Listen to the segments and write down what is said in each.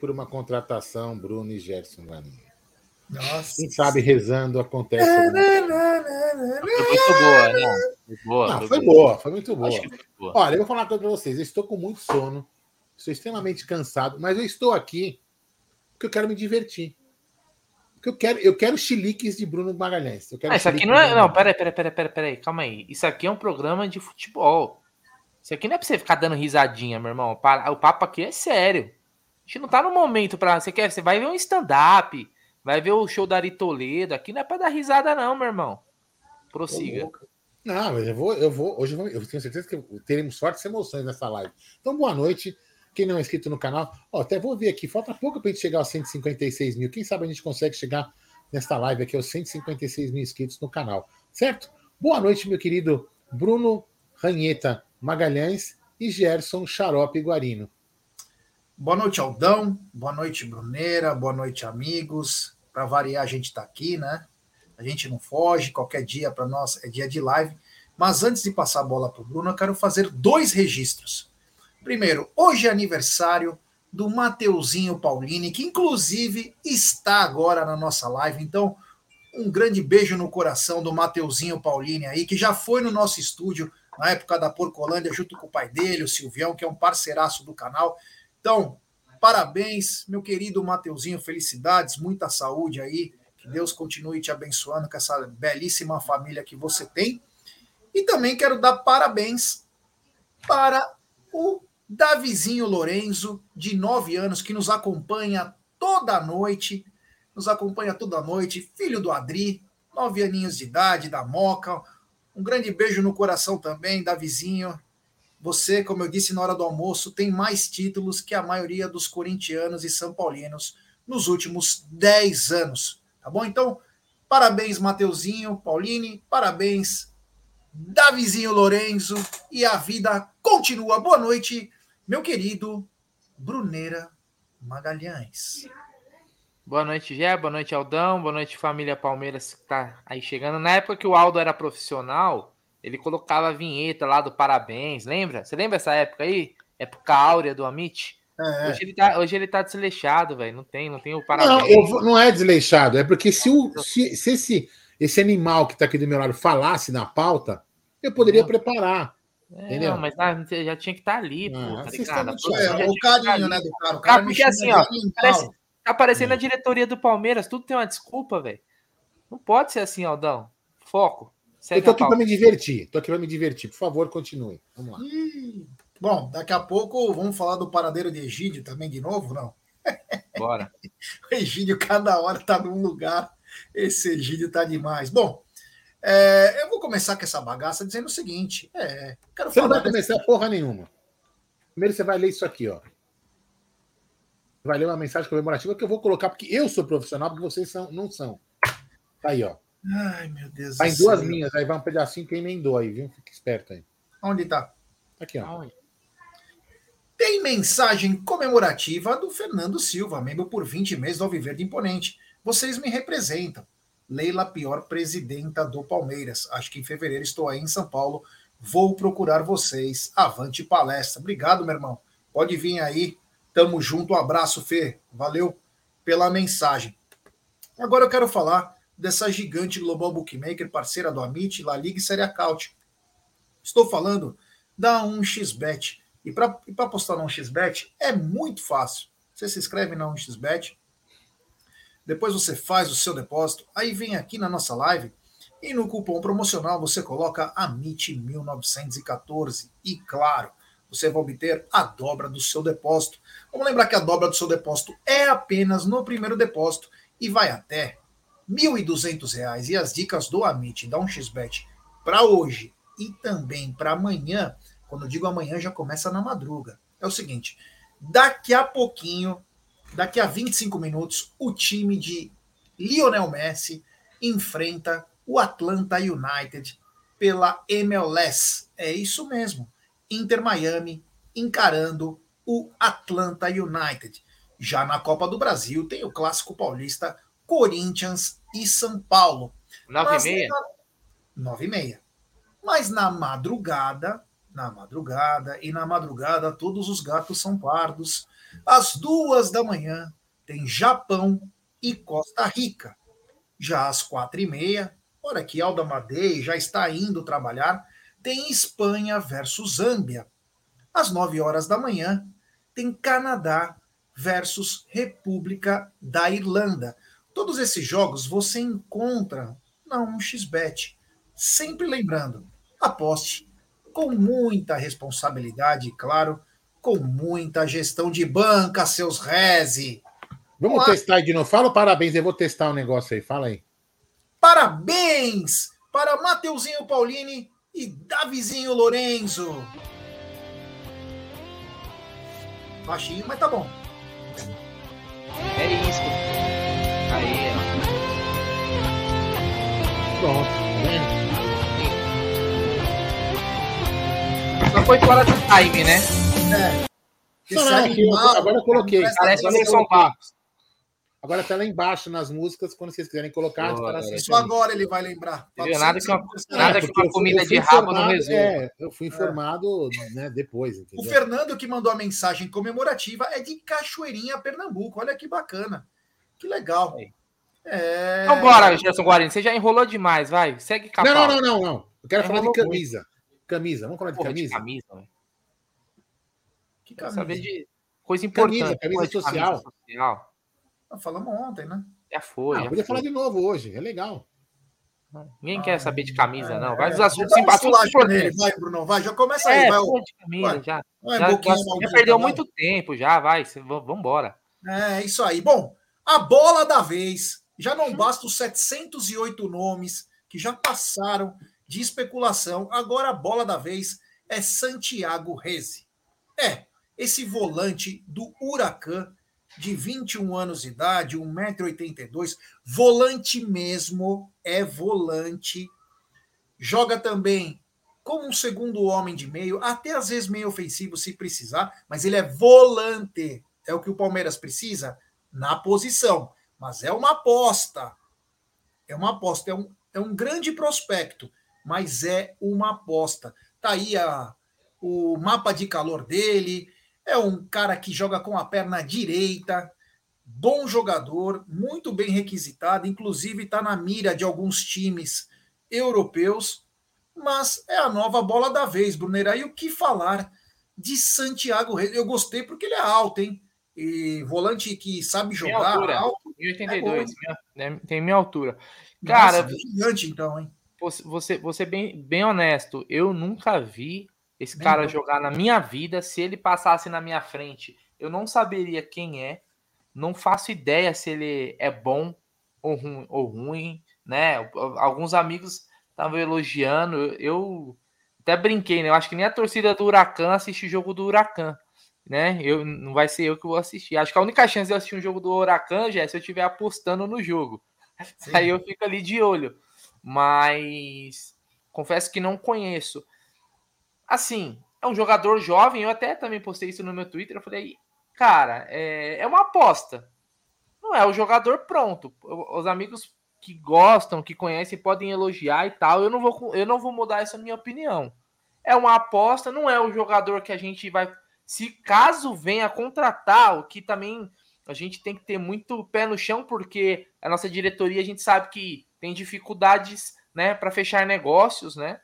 por uma contratação, Bruno e Gerson Galinha. Nossa. Quem sabe rezando acontece. Foi muito boa, né? Foi boa, Não, foi, foi boa. boa. foi muito boa. boa. Olha, eu vou falar uma coisa para vocês. Eu estou com muito sono, estou extremamente cansado, mas eu estou aqui porque eu quero me divertir. Porque eu quero, eu quero chiliques de Bruno Magalhães. Eu quero ah, isso aqui não é. Não, peraí, peraí, peraí, peraí, peraí, calma aí. Isso aqui é um programa de futebol. Isso aqui não é pra você ficar dando risadinha, meu irmão. O papo aqui é sério. Gente não tá no momento pra. Você quer. Você vai ver um stand-up, vai ver o show da Ari Toledo. Aqui não é pra dar risada, não, meu irmão. Prossiga. Não, mas eu vou, eu vou. Hoje eu, vou, eu tenho certeza que teremos fortes emoções nessa live. Então, boa noite. Quem não é inscrito no canal, ó, até vou ver aqui, falta pouco para gente chegar aos 156 mil. Quem sabe a gente consegue chegar nesta live aqui aos 156 mil inscritos no canal, certo? Boa noite, meu querido Bruno Ranheta Magalhães e Gerson Xarope Guarino. Boa noite, Aldão. Boa noite, Bruneira. Boa noite, amigos. Para variar, a gente está aqui, né? A gente não foge, qualquer dia para nós é dia de live. Mas antes de passar a bola para o Bruno, eu quero fazer dois registros. Primeiro, hoje é aniversário do Mateuzinho Paulini, que inclusive está agora na nossa live. Então, um grande beijo no coração do Mateuzinho Paulini aí, que já foi no nosso estúdio na época da Porcolândia, junto com o pai dele, o Silvião, que é um parceiraço do canal. Então, parabéns, meu querido Mateuzinho, felicidades, muita saúde aí. Que Deus continue te abençoando com essa belíssima família que você tem. E também quero dar parabéns para o Davizinho Lorenzo, de 9 anos, que nos acompanha toda noite, nos acompanha toda noite, filho do Adri, 9 aninhos de idade, da Moca. Um grande beijo no coração também, Davizinho. Você, como eu disse na hora do almoço, tem mais títulos que a maioria dos corintianos e são paulinos nos últimos 10 anos. Tá bom? Então, parabéns, Mateuzinho, Pauline, parabéns, Davizinho Lorenzo, e a vida continua. Boa noite meu querido Bruneira Magalhães. Boa noite, Gé. Boa noite, Aldão. Boa noite, família Palmeiras que tá aí chegando. Na época que o Aldo era profissional, ele colocava a vinheta lá do parabéns, lembra? Você lembra essa época aí? Época áurea do Amit? É. Hoje, ele tá, hoje ele tá desleixado, velho. Não tem, não tem o parabéns. Não, eu, não é desleixado. É porque se, o, se, se esse, esse animal que tá aqui do meu lado falasse na pauta, eu poderia preparar. É, Entendeu? Mas ah, já tinha que estar tá ali, ah, pô, tá é, o carinho, né, do cara. O cara ah, porque assim, ó, parece, tá aparecendo é. a diretoria do Palmeiras, tudo tem uma desculpa, velho. Não pode ser assim, Aldão. Foco. Segue eu tô aqui para me divertir. Tô aqui para me divertir. Por favor, continue. Vamos lá. bom, daqui a pouco vamos falar do paradeiro de Egídio também de novo, não? Bora. o Egídio cada hora tá num lugar. Esse Egídio tá demais. Bom, é, eu vou começar com essa bagaça dizendo o seguinte: é, quero você não vai começar desse... porra nenhuma. Primeiro você vai ler isso aqui, ó. Vai ler uma mensagem comemorativa que eu vou colocar, porque eu sou profissional, porque vocês são, não são. Tá aí, ó. Ai, meu Deus Tá em duas linhas, aí vai um pedacinho que emendou aí, viu? Fica esperto aí. Onde tá? Aqui, ó. Tem mensagem comemorativa do Fernando Silva, membro por 20 meses do Alviverde Imponente. Vocês me representam. Leila Pior, presidenta do Palmeiras. Acho que em fevereiro estou aí em São Paulo. Vou procurar vocês. Avante palestra. Obrigado, meu irmão. Pode vir aí. Tamo junto. Um abraço, Fê. Valeu pela mensagem. Agora eu quero falar dessa gigante global bookmaker, parceira do Amit, La Liga e Série Acaute. Estou falando da 1xBet. E para apostar na 1xBet é muito fácil. Você se inscreve na 1xBet, depois você faz o seu depósito, aí vem aqui na nossa live e no cupom promocional você coloca AMIT1914 e claro, você vai obter a dobra do seu depósito. Vamos lembrar que a dobra do seu depósito é apenas no primeiro depósito e vai até R$ 1.200. E as dicas do Amit da 1xBet para hoje e também para amanhã, quando eu digo amanhã já começa na madruga. É o seguinte, daqui a pouquinho Daqui a 25 minutos, o time de Lionel Messi enfrenta o Atlanta United pela MLS. É isso mesmo. Inter Miami encarando o Atlanta United. Já na Copa do Brasil tem o clássico paulista Corinthians e São Paulo. Nove e meia? Nove e meia. Mas na madrugada na madrugada, e na madrugada todos os gatos são pardos. Às duas da manhã tem Japão e Costa Rica. Já às quatro e meia, hora que Alda Madei já está indo trabalhar, tem Espanha versus Zâmbia. Às nove horas da manhã, tem Canadá versus República da Irlanda. Todos esses jogos você encontra na 1xBet. Sempre lembrando, aposte com muita responsabilidade, claro, com muita gestão de banca, seus reze. Vamos Olá. testar de novo. Fala parabéns, eu vou testar um negócio aí. Fala aí. Parabéns para Mateuzinho Paulini e Davizinho Lorenzo. Baixinho, mas tá bom. É isso. Pronto, tá vendo? Só foi fora do time, né? É. Não, não, aqui, agora eu coloquei. Parece coloquei. Barros. Agora tá lá embaixo nas músicas, quando vocês quiserem colocar. Galera. Isso agora ele vai lembrar. Nada que uma- 450. nada que uma comida de rabo não informado- resolva. É, eu fui informado né, depois, O entendeu? Fernando que mandou a mensagem comemorativa é de Cachoeirinha, Pernambuco. Olha que bacana. Que legal. Aí. É... Então bora, Gerson Guarani. Você já enrolou demais, vai. Segue capa. Não, não, não, não, não. Eu quero falar de camisa. Camisa, vamos falar de Porra, de camisa? camisa, velho. Que camisa. saber de coisa Camisa, importante. camisa de social. social. Ah, Falamos ontem, né? Já foi. Ah, já podia foi. falar de novo hoje, é legal. Ninguém Ah, quer saber de camisa, não. É, Vai dos é. assuntos Dá um simpáticos. esculacho importantes. nele, Vai, Bruno, vai. Já começa aí. É, vai, porra de camisa, vai. já. vai, Já, boquinha já- já perdeu vai. muito tempo, já, vai. cê- v- Vambora. É, isso aí. Bom, a bola da vez. Já não basta os 708 nomes que já passaram de especulação. Agora a bola da vez é Santiago Reze. É, esse volante do Huracan, de 21 anos de idade, 1,82m, volante mesmo, é volante. Joga também como um segundo homem de meio, até às vezes meio ofensivo se precisar, mas ele é volante. É o que o Palmeiras precisa na posição. Mas é uma aposta. É uma aposta. É um, é um grande prospecto, mas é uma aposta. Tá aí a, o mapa de calor dele. É um cara que joga com a perna direita. Bom jogador, muito bem requisitado, inclusive está na mira de alguns times europeus, mas é a nova bola da vez, Brunera. E o que falar de Santiago Reis? Eu gostei porque ele é alto, hein? E volante que sabe jogar alto. 1,82. minha- né, Tem minha altura. Cara, Nossa, gigante então, hein? você, você, você bem, bem honesto, eu nunca vi esse Nem cara eu. jogar na minha vida. Se ele passasse na minha frente, eu não saberia quem é. Não faço ideia se ele é bom ou ruim, ou ruim né? Alguns amigos estavam elogiando. Eu até brinquei, né? Eu acho que nem a torcida do Huracan assiste o jogo do Huracan, né? Eu, não vai ser eu que vou assistir. Acho que a única chance de eu assistir um jogo do Huracan já é se eu estiver apostando no jogo. Sim. Aí eu fico ali de olho. Mas confesso que não conheço. Assim, é um jogador jovem. Eu até também postei isso no meu Twitter. Eu falei, cara, é, é uma aposta. Não é o jogador pronto. Os amigos que gostam, que conhecem, podem elogiar e tal. Eu não vou, eu não vou mudar essa minha opinião. É uma aposta, não é o jogador que a gente vai. Se caso venha contratar, o que também a gente tem que ter muito pé no chão, porque a nossa diretoria a gente sabe que tem dificuldades né, para fechar negócios, né?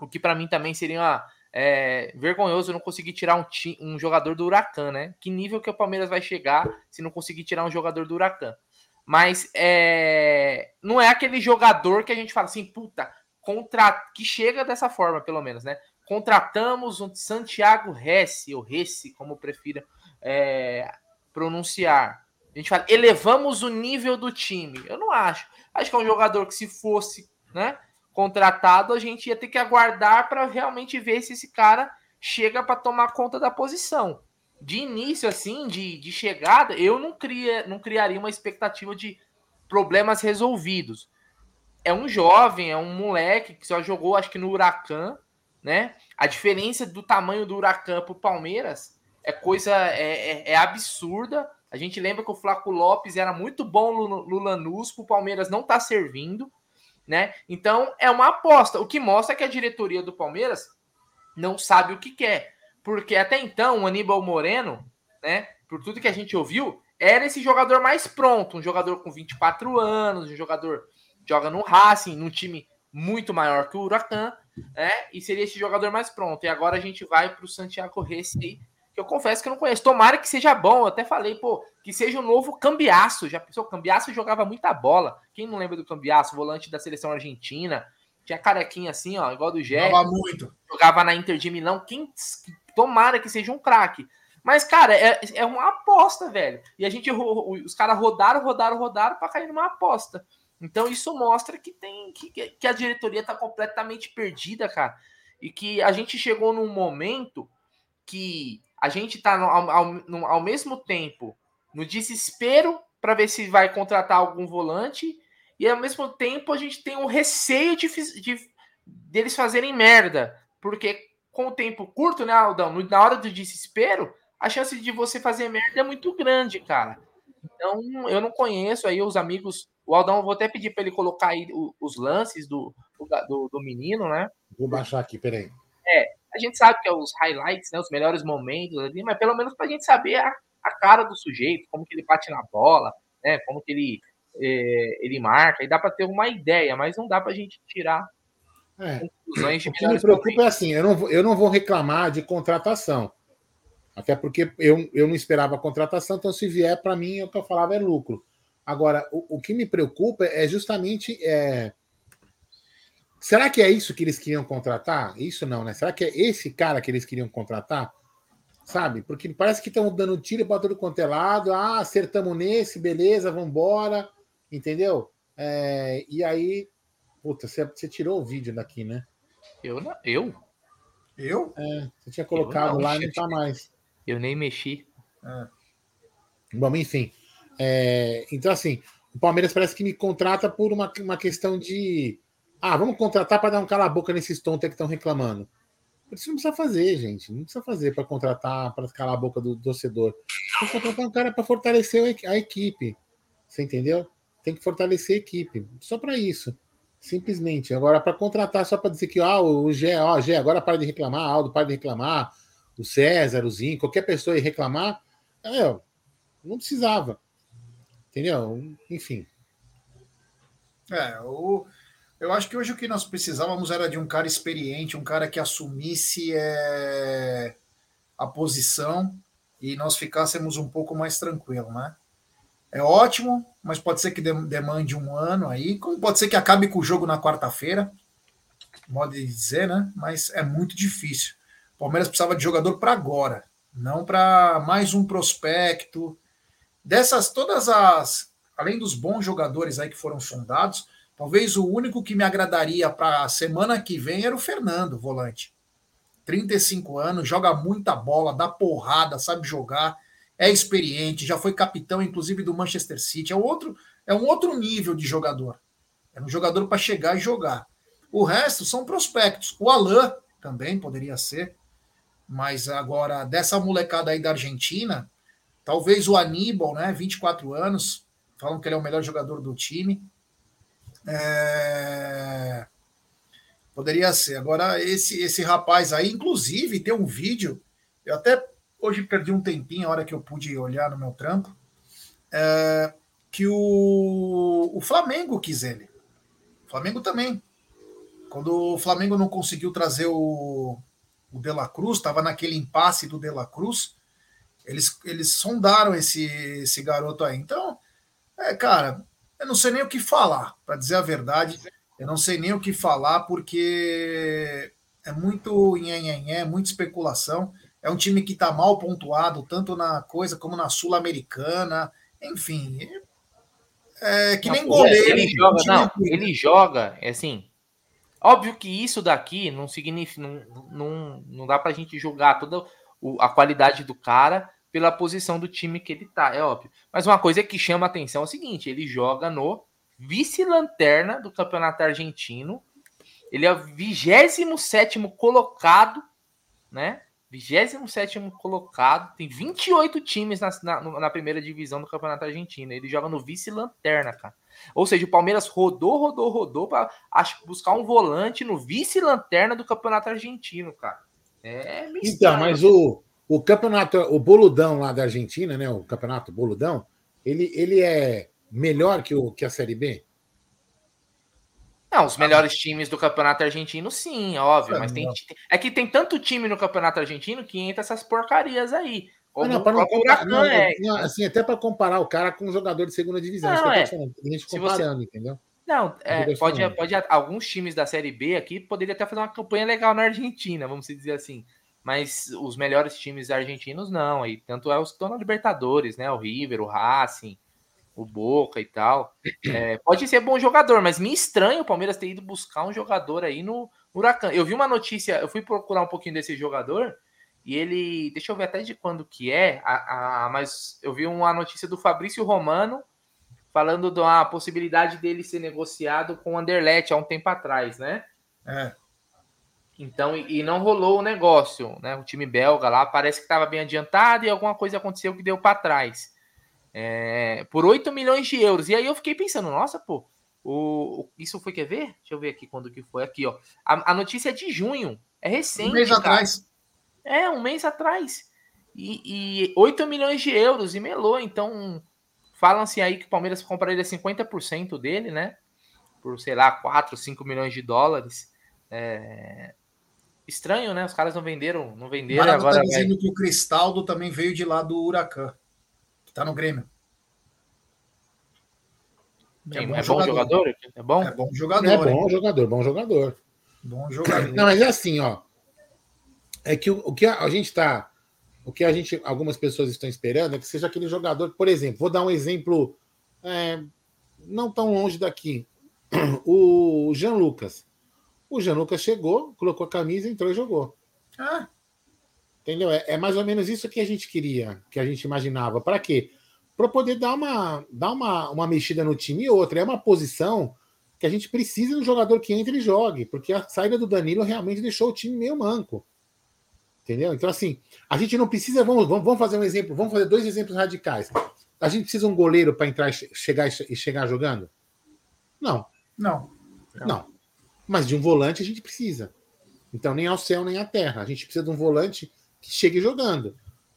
O que para mim também seria é, vergonhoso não conseguir tirar um, um jogador do Huracan, né? Que nível que o Palmeiras vai chegar se não conseguir tirar um jogador do Huracan? Mas é, não é aquele jogador que a gente fala assim, puta, contra... que chega dessa forma, pelo menos, né? Contratamos um Santiago Resse, ou Resse, como prefira é, pronunciar. A gente fala, elevamos o nível do time. Eu não acho. Acho que é um jogador que, se fosse né, contratado, a gente ia ter que aguardar para realmente ver se esse cara chega para tomar conta da posição. De início, assim, de, de chegada, eu não, cria, não criaria uma expectativa de problemas resolvidos. É um jovem, é um moleque que só jogou, acho que no Huracan, né? A diferença do tamanho do Huracan para o Palmeiras é coisa é, é, é absurda. A gente lembra que o Flaco Lopes era muito bom no Lanús, o Palmeiras não está servindo, né? Então é uma aposta. O que mostra que a diretoria do Palmeiras não sabe o que quer. Porque até então, o Aníbal Moreno, né, por tudo que a gente ouviu, era esse jogador mais pronto, um jogador com 24 anos, um jogador que joga no Racing, num time muito maior que o Huracan, né? E seria esse jogador mais pronto. E agora a gente vai para o Santiago Resse, que eu confesso que eu não conheço. Tomara que seja bom. Eu até falei, pô, que seja o um novo Cambiaço. Já pensou? Cambiaço jogava muita bola. Quem não lembra do Cambiaço, volante da seleção argentina? Tinha carequinha assim, ó, igual do Gé. Jogava muito. Jogava na Inter de Milão. Quem tomara que seja um craque. Mas, cara, é, é uma aposta, velho. E a gente, os caras rodaram, rodaram, rodaram para cair numa aposta. Então isso mostra que tem que, que a diretoria está completamente perdida, cara. E que a gente chegou num momento que a gente está ao, ao, ao mesmo tempo no desespero para ver se vai contratar algum volante e ao mesmo tempo a gente tem um receio de, de deles fazerem merda, porque com o tempo curto, né, Aldão, na hora do desespero, a chance de você fazer merda é muito grande, cara. Então, eu não conheço aí os amigos o Aldão, vou até pedir para ele colocar aí os lances do, do, do, menino, né? Vou baixar aqui, peraí. É, a gente sabe que é os highlights, né? Os melhores momentos ali, mas pelo menos para a gente saber a, a, cara do sujeito, como que ele bate na bola, né? Como que ele, é, ele marca, e dá para ter uma ideia, mas não dá para a gente tirar é. conclusões de O que me preocupa momentos. é assim, eu não, vou, eu não vou reclamar de contratação. Até porque eu, eu não esperava a contratação, então se vier para mim, o que eu falava é lucro. Agora, o, o que me preocupa é justamente. É... Será que é isso que eles queriam contratar? Isso não, né? Será que é esse cara que eles queriam contratar? Sabe? Porque parece que estão dando tiro para todo quanto é lado. Ah, acertamos nesse, beleza, vamos embora. Entendeu? É... e aí. Puta, você, você, tirou o vídeo daqui, né? Eu não. Eu? Eu? É, você tinha colocado não, lá e não tá mais. Eu nem mexi. É. Bom, enfim. É, então, assim, o Palmeiras parece que me contrata por uma, uma questão de. Ah, vamos contratar para dar um cala-boca nesses tontos que estão reclamando. Isso não precisa fazer, gente. Não precisa fazer para contratar, para calar a boca do torcedor. Tem que contratar um cara para fortalecer a equipe. Você entendeu? Tem que fortalecer a equipe. Só para isso. Simplesmente. Agora, para contratar só para dizer que ah, o Gé, ó, Gé, agora para de reclamar, Aldo, para de reclamar, o César, o Zinho, qualquer pessoa ir reclamar, é, não precisava. Entendeu? Enfim. É, o, eu acho que hoje o que nós precisávamos era de um cara experiente, um cara que assumisse é, a posição e nós ficássemos um pouco mais tranquilo, né? É ótimo, mas pode ser que demande um ano aí, pode ser que acabe com o jogo na quarta-feira, modo de dizer, né? Mas é muito difícil. O Palmeiras precisava de jogador para agora, não para mais um prospecto, Dessas todas as, além dos bons jogadores aí que foram sondados, talvez o único que me agradaria para a semana que vem era o Fernando, volante. 35 anos, joga muita bola, dá porrada, sabe jogar, é experiente, já foi capitão inclusive do Manchester City, é outro, é um outro nível de jogador. É um jogador para chegar e jogar. O resto são prospectos. O Alain também poderia ser, mas agora dessa molecada aí da Argentina, Talvez o Aníbal, né? 24 anos, falam que ele é o melhor jogador do time. É... Poderia ser. Agora, esse, esse rapaz aí, inclusive, tem um vídeo. Eu até hoje perdi um tempinho, a hora que eu pude olhar no meu trampo. É... Que o, o Flamengo quis ele. O Flamengo também. Quando o Flamengo não conseguiu trazer o, o De La Cruz, estava naquele impasse do De La Cruz. Eles, eles sondaram esse, esse garoto aí. Então, é, cara, eu não sei nem o que falar, para dizer a verdade. Eu não sei nem o que falar, porque é muito nhenhenhé, muita especulação. É um time que está mal pontuado, tanto na coisa como na Sul-Americana. Enfim, é que nem goleiro. Ele joga, não, ele joga, é assim. Óbvio que isso daqui não significa. Não, não, não dá para a gente julgar toda a qualidade do cara pela posição do time que ele tá, é óbvio. Mas uma coisa que chama atenção é o seguinte: ele joga no vice-lanterna do campeonato argentino. Ele é o 27 colocado, né? 27 colocado. Tem 28 times na, na, na, primeira divisão do campeonato argentino. Ele joga no vice-lanterna, cara. Ou seja, o Palmeiras rodou, rodou, rodou para buscar um volante no vice-lanterna do campeonato argentino, cara. É Então, mas o, o campeonato, o Boludão lá da Argentina, né? O campeonato Boludão, ele, ele é melhor que, o, que a Série B? Não, os melhores times do campeonato argentino, sim, óbvio. Mas tem, é que tem tanto time no campeonato argentino que entra essas porcarias aí. Como não, não, comparar, não, é. não, assim, até para comparar o cara com um jogador de segunda divisão. Não, é. Tem gente comparando, você... entendeu? Não, é, pode, pode, alguns times da Série B aqui poderiam até fazer uma campanha legal na Argentina, vamos dizer assim. Mas os melhores times argentinos não, aí tanto é os que estão na Libertadores, né? O River, o Racing, o Boca e tal. É, pode ser bom jogador, mas me estranha o Palmeiras ter ido buscar um jogador aí no Huracan. Eu vi uma notícia, eu fui procurar um pouquinho desse jogador e ele, deixa eu ver até de quando que é, a, a, mas eu vi uma notícia do Fabrício Romano falando da possibilidade dele ser negociado com o Anderlecht há um tempo atrás, né? É. Então, e, e não rolou o negócio, né? O time belga lá parece que estava bem adiantado e alguma coisa aconteceu que deu para trás é, por 8 milhões de euros. E aí eu fiquei pensando, nossa, pô, o, isso foi, quer ver? Deixa eu ver aqui quando que foi. Aqui, ó. A, a notícia é de junho, é recente. Um mês cara. atrás. É, um mês atrás. E, e 8 milhões de euros, e melou. Então, falam-se aí que o Palmeiras compraria 50% dele, né? Por, sei lá, 4, 5 milhões de dólares. É... Estranho, né? Os caras não venderam, não venderam. O agora tá dizendo vai... que o Cristaldo também veio de lá do Huracan. Tá no Grêmio. É, é bom, é bom jogador. É bom? É bom jogador. É bom jogador, bom jogador. Bom jogador. Não, mas é assim, ó. É que o, o que a, gente tá. O que a gente, algumas pessoas estão esperando é que seja aquele jogador, por exemplo, vou dar um exemplo é, não tão longe daqui. O Jean Lucas. O Jean Lucas chegou, colocou a camisa, entrou e jogou. Ah, Entendeu? É, é, mais ou menos isso que a gente queria, que a gente imaginava. Para quê? Para poder dar, uma, dar uma, uma mexida no time e outra. É uma posição que a gente precisa do jogador que entre e jogue, porque a saída do Danilo realmente deixou o time meio manco. Entendeu? Então, assim, a gente não precisa. Vamos, vamos fazer um exemplo, vamos fazer dois exemplos radicais. A gente precisa um goleiro para entrar e chegar, e chegar jogando? Não. Não. Não. Mas de um volante a gente precisa. Então, nem ao céu, nem à terra. A gente precisa de um volante que chegue jogando.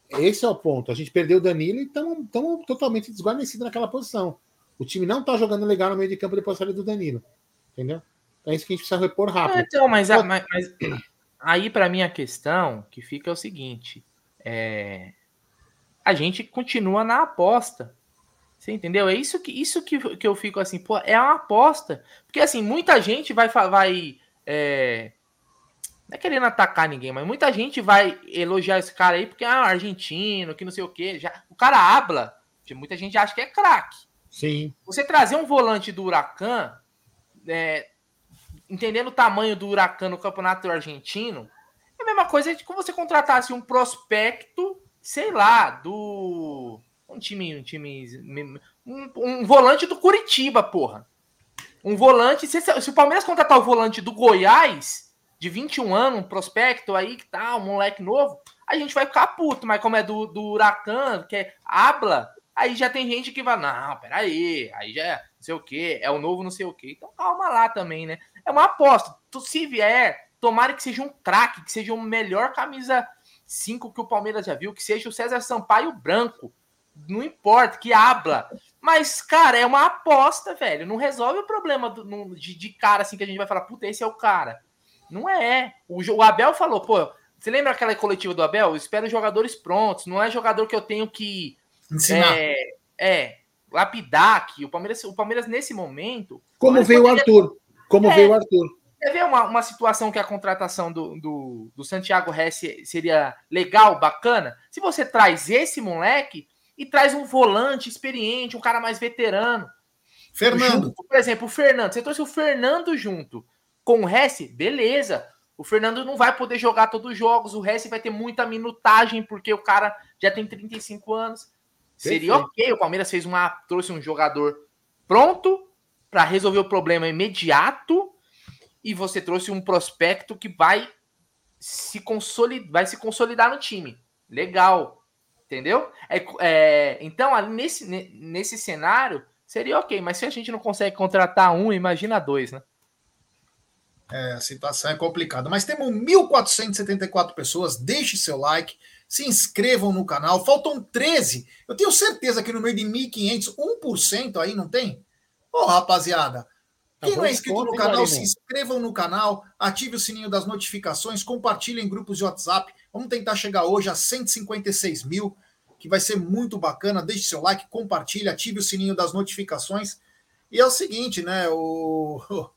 Esse é o ponto. A gente perdeu o Danilo e estamos totalmente desguarnecidos naquela posição. O time não está jogando legal no meio de campo depois da saída do Danilo. Entendeu? É isso que a gente precisa repor rápido. então, mas, a, mas, mas aí para mim a questão que fica é o seguinte: é, a gente continua na aposta. Você entendeu? É isso que, isso que, que eu fico assim, pô, é uma aposta. Porque assim, muita gente vai, vai é, não é querendo atacar ninguém, mas muita gente vai elogiar esse cara aí porque é ah, argentino, que não sei o quê. Já, o cara habla. Muita gente acha que é craque. Sim. Você trazer um volante do Huracan, é, entendendo o tamanho do Huracan no campeonato argentino, é a mesma coisa que você contratasse um prospecto, sei lá, do. Um time. Um, time, um, um volante do Curitiba, porra. Um volante. Se, se o Palmeiras contratar o volante do Goiás de 21 anos, um prospecto aí que tá, um moleque novo, a gente vai ficar puto, mas como é do, do Huracan, que é habla, aí já tem gente que vai, não, peraí, aí já é não sei o que, é o novo não sei o que. Então calma lá também, né? É uma aposta. Se vier, tomara que seja um craque, que seja o melhor camisa 5 que o Palmeiras já viu, que seja o César Sampaio branco. Não importa, que habla. Mas, cara, é uma aposta, velho. Não resolve o problema do, no, de, de cara assim que a gente vai falar, puta, esse é o cara. Não é. O, o Abel falou, pô, você lembra aquela coletiva do Abel? Eu espero jogadores prontos, não é jogador que eu tenho que ensinar. É, é lapidar aqui. O Palmeiras, o Palmeiras nesse momento. Como veio o Arthur. Como é, veio o Arthur. Você vê uma, uma situação que a contratação do, do, do Santiago Hess seria legal, bacana? Se você traz esse moleque e traz um volante experiente, um cara mais veterano. Fernando. Junto, por exemplo, o Fernando. Você trouxe o Fernando junto com o Hess, beleza. O Fernando não vai poder jogar todos os jogos, o Hess vai ter muita minutagem, porque o cara já tem 35 anos. Seria ok, o Palmeiras fez uma. trouxe um jogador pronto para resolver o problema imediato e você trouxe um prospecto que vai se consolidar, vai se consolidar no time. Legal. Entendeu? É, é, então, ali nesse, nesse cenário, seria ok, mas se a gente não consegue contratar um, imagina dois, né? É, a situação é complicada. Mas temos 1.474 pessoas. Deixe seu like, se inscrevam no canal. Faltam 13. Eu tenho certeza que no meio de 1.500, 1% aí não tem? Ô, oh, rapaziada, quem não é inscrito no canal, se inscrevam no canal, ative o sininho das notificações, compartilhem em grupos de WhatsApp. Vamos tentar chegar hoje a 156 mil, que vai ser muito bacana. Deixe seu like, compartilhe, ative o sininho das notificações. E é o seguinte, né? O,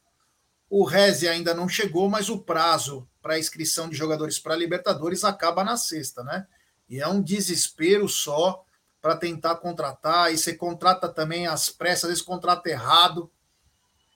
o Reze ainda não chegou, mas o prazo para inscrição de jogadores para Libertadores acaba na sexta, né? E é um desespero só para tentar contratar. E você contrata também às pressas, às vezes contrata errado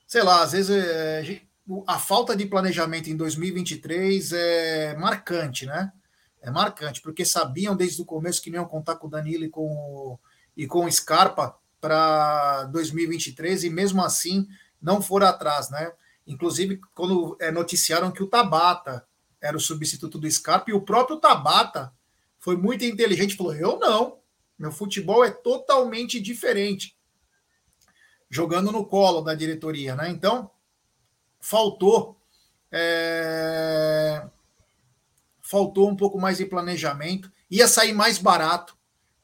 sei lá, às vezes é, a falta de planejamento em 2023 é marcante, né? É marcante, porque sabiam desde o começo que não iam contar com o Danilo e com o, e com o Scarpa para 2023 e mesmo assim não foram atrás, né? Inclusive, quando é, noticiaram que o Tabata era o substituto do Scarpa e o próprio Tabata foi muito inteligente, falou: Eu não, meu futebol é totalmente diferente jogando no colo da diretoria, né? Então, faltou é... faltou um pouco mais de planejamento, ia sair mais barato,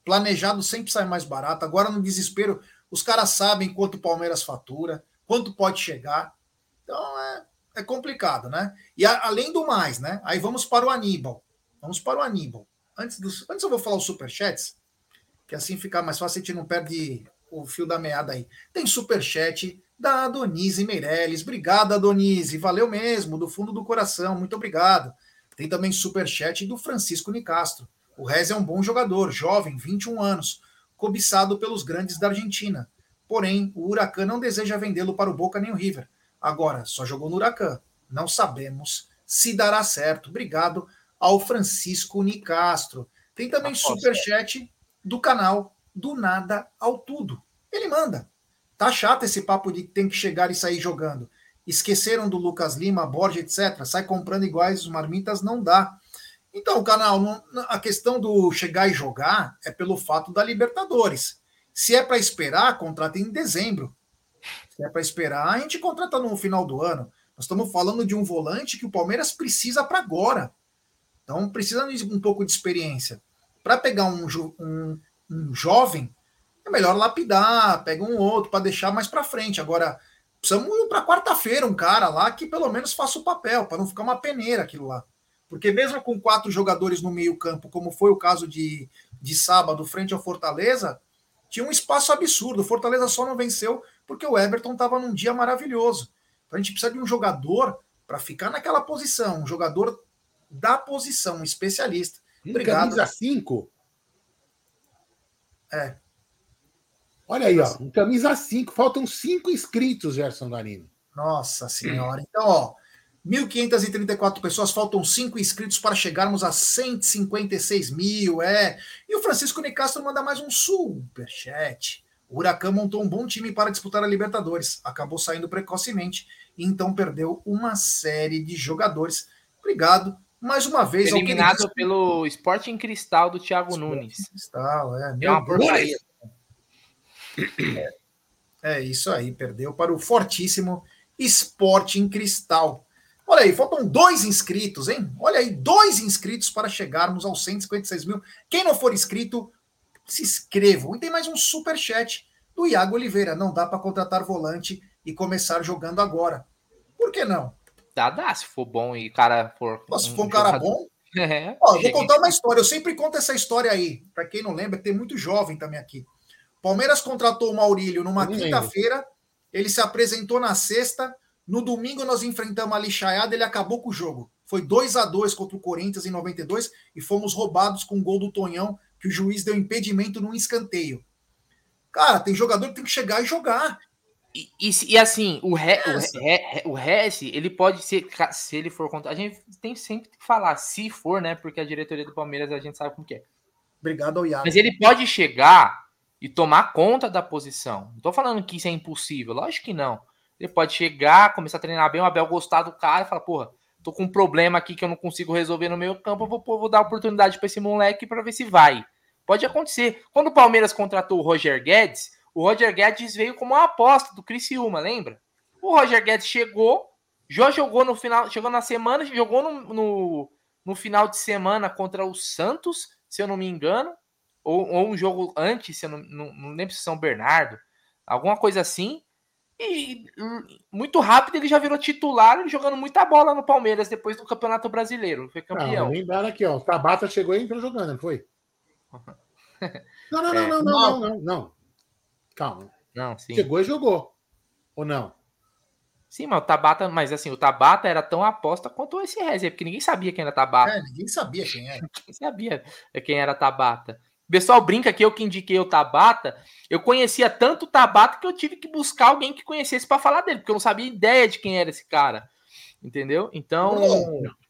planejado sempre sai mais barato. Agora no desespero, os caras sabem quanto o Palmeiras fatura, quanto pode chegar. Então é, é complicado, né? E a, além do mais, né? Aí vamos para o Aníbal. Vamos para o Aníbal. Antes, dos, antes eu vou falar os superchats, que assim fica mais fácil, a gente não perde o fio da meada aí. Tem superchat da Adonise Meirelles. Obrigado, Adonise. Valeu mesmo, do fundo do coração. Muito obrigado. Tem também superchat do Francisco Nicastro. O Rez é um bom jogador, jovem, 21 anos, cobiçado pelos grandes da Argentina. Porém, o Huracan não deseja vendê-lo para o Boca nem o River. Agora, só jogou no Huracan. Não sabemos se dará certo. Obrigado ao Francisco Nicastro. Tem também superchat do canal do nada ao tudo. Ele manda. Tá chato esse papo de que tem que chegar e sair jogando. Esqueceram do Lucas Lima, Borja, etc. Sai comprando iguais os marmitas, não dá. Então, canal, a questão do chegar e jogar é pelo fato da Libertadores. Se é para esperar, contrata em dezembro. Se é para esperar, a gente contrata no final do ano. Nós estamos falando de um volante que o Palmeiras precisa para agora. Então, precisa de um pouco de experiência. Para pegar um, um, um jovem, é melhor lapidar, pega um outro para deixar mais para frente. Agora, precisamos ir para quarta-feira um cara lá que pelo menos faça o papel, para não ficar uma peneira aquilo lá. Porque mesmo com quatro jogadores no meio-campo, como foi o caso de, de sábado, frente ao Fortaleza, tinha um espaço absurdo. O Fortaleza só não venceu porque o Everton estava num dia maravilhoso. Então a gente precisa de um jogador para ficar naquela posição, um jogador da posição, um especialista. Obrigado. Camisa 5? É. Olha aí, ó, um camisa 5, faltam 5 inscritos, Gerson Danilo. Nossa senhora. Então, ó, 1.534 pessoas, faltam 5 inscritos para chegarmos a 156 mil, é. E o Francisco Nicastro manda mais um superchat. O Huracan montou um bom time para disputar a Libertadores, acabou saindo precocemente e então perdeu uma série de jogadores. Obrigado mais uma vez. Eliminado pelo Sporting Cristal do Thiago Sporting Nunes. Cristal, é. É uma porcaria. É, é isso aí, perdeu para o fortíssimo Sporting Cristal. Olha aí, faltam dois inscritos, hein? Olha aí, dois inscritos para chegarmos aos 156 mil. Quem não for inscrito, se inscrevam. E tem mais um super chat do Iago Oliveira. Não dá para contratar volante e começar jogando agora. Por que não? Dá, dá, se for bom e o cara for. Um se for um cara bom. É, Ó, vou contar uma história. Eu sempre conto essa história aí. Para quem não lembra, tem muito jovem também aqui. Palmeiras contratou o Maurílio numa quinta-feira. Ele se apresentou na sexta. No domingo nós enfrentamos a lixaiada, ele acabou com o jogo. Foi 2 a 2 contra o Corinthians em 92 e fomos roubados com o gol do Tonhão, que o juiz deu impedimento num escanteio. Cara, tem jogador que tem que chegar e jogar. E, e, e, assim, o, Re, o, Re, o ele pode ser, se ele for contra. A gente tem sempre que falar, se for, né? Porque a diretoria do Palmeiras a gente sabe como que é. Obrigado ao Iago. Mas ele pode chegar e tomar conta da posição. Não tô falando que isso é impossível, lógico que não. Ele pode chegar, começar a treinar bem, o Abel gostar do cara e falar, porra, tô com um problema aqui que eu não consigo resolver no meio campo, vou, vou dar oportunidade para esse moleque para ver se vai. Pode acontecer. Quando o Palmeiras contratou o Roger Guedes, o Roger Guedes veio como uma aposta do Criciúma, lembra? O Roger Guedes chegou, Já jogou no final, chegou na semana, jogou no, no, no final de semana contra o Santos, se eu não me engano, ou, ou um jogo antes, se eu não, não, não lembro se São Bernardo, alguma coisa assim. E muito rápido ele já virou titular, jogando muita bola no Palmeiras depois do Campeonato Brasileiro. Foi campeão. Ah, lembraram aqui, ó. O Tabata chegou e entrou jogando, não foi? Não, não, não, é, não, não, não, não, não. Calma. Não, sim. Chegou e jogou. Ou não? Sim, mas o Tabata, mas assim, o Tabata era tão aposta quanto esse Rezer, porque ninguém sabia quem era Tabata. É, ninguém sabia quem era. ninguém sabia quem era Tabata. O pessoal brinca que eu que indiquei o Tabata, eu conhecia tanto o Tabata que eu tive que buscar alguém que conhecesse para falar dele, porque eu não sabia ideia de quem era esse cara. Entendeu? Então.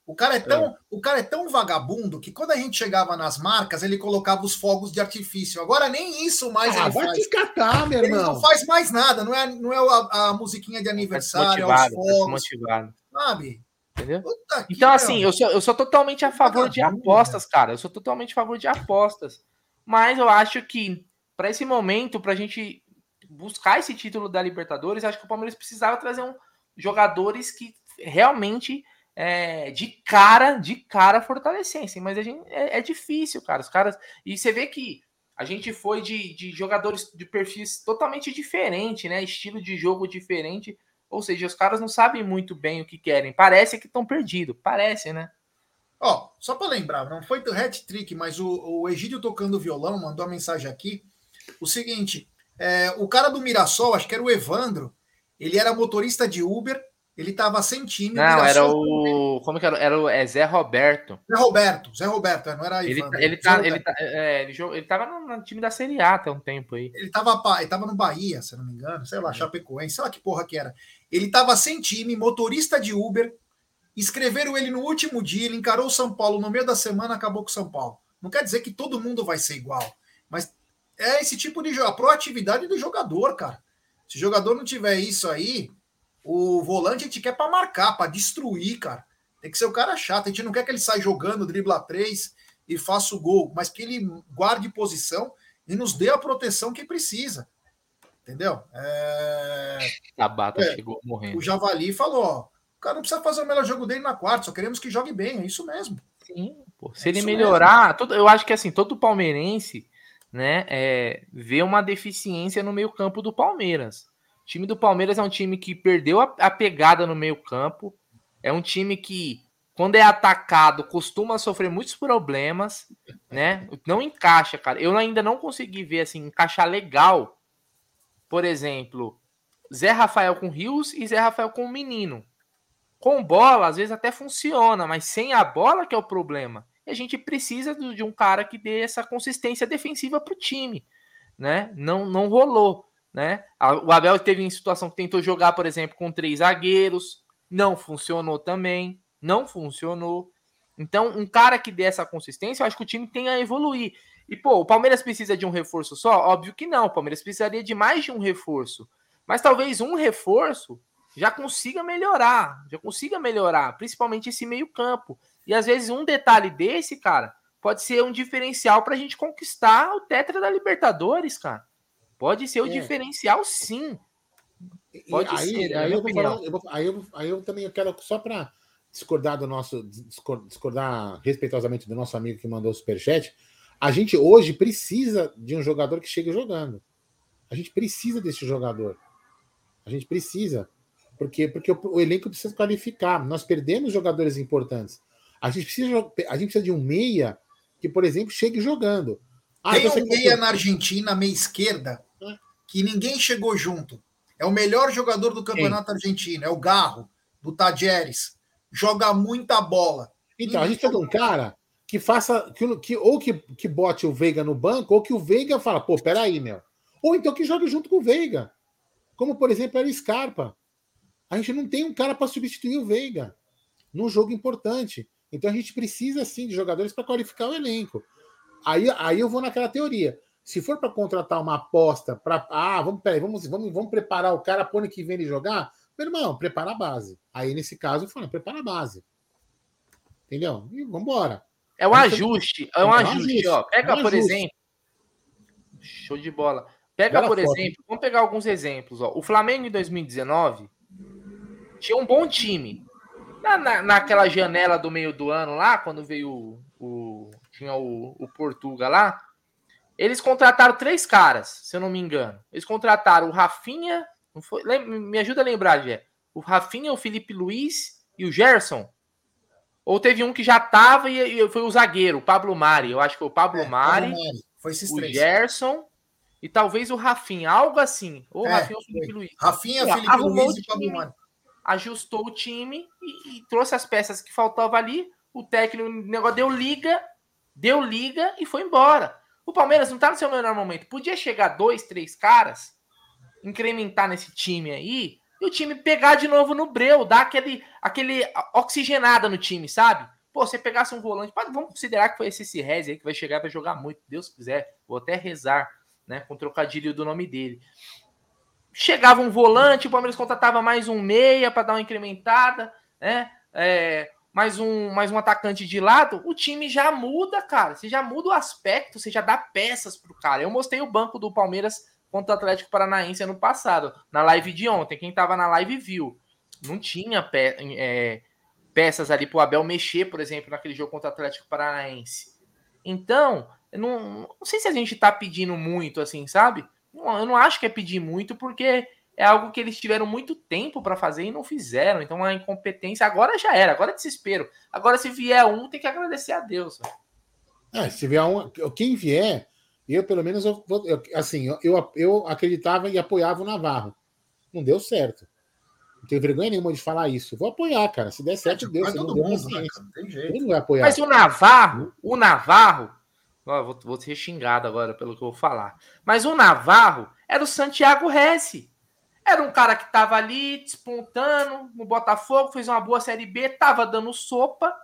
O cara, é tão, é. o cara é tão vagabundo que quando a gente chegava nas marcas, ele colocava os fogos de artifício. Agora nem isso mais ah, ele vai faz. te catar, meu irmão. Ele não faz mais nada, não é, não é a, a musiquinha de aniversário, é os fogos. Motivado. Sabe? Entendeu? então, assim, eu sou, eu sou totalmente a favor de apostas, cara. Eu sou totalmente a favor de apostas. Mas eu acho que, para esse momento, para a gente buscar esse título da Libertadores, acho que o Palmeiras precisava trazer um, jogadores que realmente é, de cara, de cara fortalecessem. Mas a gente, é, é, difícil, cara. Os caras. E você vê que a gente foi de, de jogadores de perfis totalmente diferente, né? Estilo de jogo diferente. Ou seja, os caras não sabem muito bem o que querem. Parece que estão perdidos. Parece, né? Ó, só para lembrar, não foi do hat trick, mas o, o Egídio tocando violão mandou uma mensagem aqui. O seguinte, é, o cara do Mirassol, acho que era o Evandro, ele era motorista de Uber ele estava sem time. Não, era o. Como que era? Era o é Zé Roberto. Zé Roberto, Zé Roberto, é, não era ele, ele, tá, ele, tá, é, ele, ele tava no, time da Série A até um tempo aí. Ele estava ele tava no Bahia, se não me engano, sei lá, é. Chapecoense, sei lá que porra que era. Ele estava sem time, motorista de Uber. Escreveram ele no último dia, ele encarou o São Paulo no meio da semana, acabou com o São Paulo. Não quer dizer que todo mundo vai ser igual, mas é esse tipo de a proatividade do jogador, cara. Se o jogador não tiver isso aí, o volante a gente quer para marcar, para destruir, cara. Tem que ser o cara chato. A gente não quer que ele saia jogando, dribla três e faça o gol, mas que ele guarde posição e nos dê a proteção que precisa. Entendeu? É... Tabata é, chegou morrendo. O Javali falou: ó, o cara não precisa fazer o melhor jogo dele na quarta, só queremos que jogue bem. É isso mesmo. Sim, pô. Se é ele melhorar, todo, eu acho que assim, todo palmeirense né, é, vê uma deficiência no meio campo do Palmeiras time do Palmeiras é um time que perdeu a, a pegada no meio-campo. É um time que, quando é atacado, costuma sofrer muitos problemas, né? Não encaixa, cara. Eu ainda não consegui ver assim, encaixar legal. Por exemplo, Zé Rafael com Rios e Zé Rafael com o Menino. Com bola, às vezes até funciona, mas sem a bola que é o problema. E a gente precisa de um cara que dê essa consistência defensiva para o time, né? Não, não rolou. Né? O Abel teve em situação que tentou jogar, por exemplo, com três zagueiros, não funcionou também, não funcionou. Então, um cara que dê essa consistência, eu acho que o time tem a evoluir. E, pô, o Palmeiras precisa de um reforço só? Óbvio que não. O Palmeiras precisaria de mais de um reforço. Mas talvez um reforço já consiga melhorar. Já consiga melhorar, principalmente esse meio-campo. E às vezes um detalhe desse, cara, pode ser um diferencial para a gente conquistar o Tetra da Libertadores, cara. Pode ser o é. diferencial, sim. Pode aí, ser. Aí eu, falar, eu vou, aí, eu, aí eu também quero, só para discordar do nosso, discordar respeitosamente do nosso amigo que mandou o superchat, a gente hoje precisa de um jogador que chegue jogando. A gente precisa desse jogador. A gente precisa. Porque, porque o, o elenco precisa qualificar. Nós perdemos jogadores importantes. A gente precisa, a gente precisa de um meia que, por exemplo, chegue jogando. Ah, Tem um meia na Argentina, meia esquerda, que ninguém chegou junto. É o melhor jogador do campeonato argentino, é o Garro, do Tajeres. Joga muita bola. Então, a gente precisa de um cara que faça. Que, que, ou que, que bote o Veiga no banco, ou que o Veiga fala, pô, peraí, meu. Ou então que jogue junto com o Veiga. Como, por exemplo, era Scarpa. A gente não tem um cara para substituir o Veiga num jogo importante. Então a gente precisa sim de jogadores para qualificar o elenco. Aí, aí eu vou naquela teoria. Se for para contratar uma aposta, para. Ah, vamos, peraí, vamos, vamos, vamos preparar o cara para ano que vem ele jogar? Meu irmão, prepara a base. Aí, nesse caso, eu falo, prepara a base. Entendeu? E vamos embora. É um ajuste. É um ajuste, ajuste, ó. Pega, é um por ajuste. exemplo. Show de bola. Pega, Bela por foto. exemplo, vamos pegar alguns exemplos. Ó. O Flamengo em 2019 tinha um bom time. Na, na, naquela janela do meio do ano lá, quando veio o, o tinha o, o Portuga lá, eles contrataram três caras, se eu não me engano. Eles contrataram o Rafinha, foi, me ajuda a lembrar, Gé. O Rafinha, o Felipe Luiz e o Gerson. Ou teve um que já tava e, e foi o zagueiro, o Pablo Mari. Eu acho que foi o Pablo é, Mari, Mari. Foi esses o três. Gerson e talvez o Rafinha, algo assim. Ou é, Rafinha ou Felipe Luiz. Rafinha, Felipe Luiz e Pablo Mari. Ajustou o time e, e, trouxe as peças que faltavam ali. O técnico, o negócio deu liga, deu liga e foi embora. O Palmeiras não tá no seu melhor momento. Podia chegar dois, três caras, incrementar nesse time aí, e o time pegar de novo no breu, dar aquele, aquele oxigenada no time, sabe? Pô, você pegasse um volante, vamos considerar que foi esse Cirrez aí que vai chegar para jogar muito, Deus quiser, vou até rezar, né, com o trocadilho do nome dele. Chegava um volante, o Palmeiras contratava mais um meia para dar uma incrementada, né? É, mais um, mais um atacante de lado, o time já muda, cara. Você já muda o aspecto, você já dá peças pro cara. Eu mostrei o banco do Palmeiras contra o Atlético Paranaense ano passado, na live de ontem. Quem tava na live viu. Não tinha pe é, peças ali pro Abel mexer, por exemplo, naquele jogo contra o Atlético Paranaense. Então, não, não sei se a gente tá pedindo muito, assim, sabe? Eu não acho que é pedir muito, porque é algo que eles tiveram muito tempo para fazer e não fizeram. Então a incompetência agora já era, agora é desespero. Agora, se vier um, tem que agradecer a Deus. É, se vier um, quem vier, eu, pelo menos, eu, eu, assim, eu, eu acreditava e apoiava o Navarro. Não deu certo. Não tenho vergonha nenhuma de falar isso. Vou apoiar, cara. Se der certo, Deus. Se não der, né, Tem jeito. Ele não vai apoiar. Mas o Navarro, o Navarro, vou, vou ser xingado agora pelo que eu vou falar. Mas o Navarro era o Santiago Resse. Era um cara que estava ali despontando no Botafogo, fez uma boa Série B, tava dando sopa,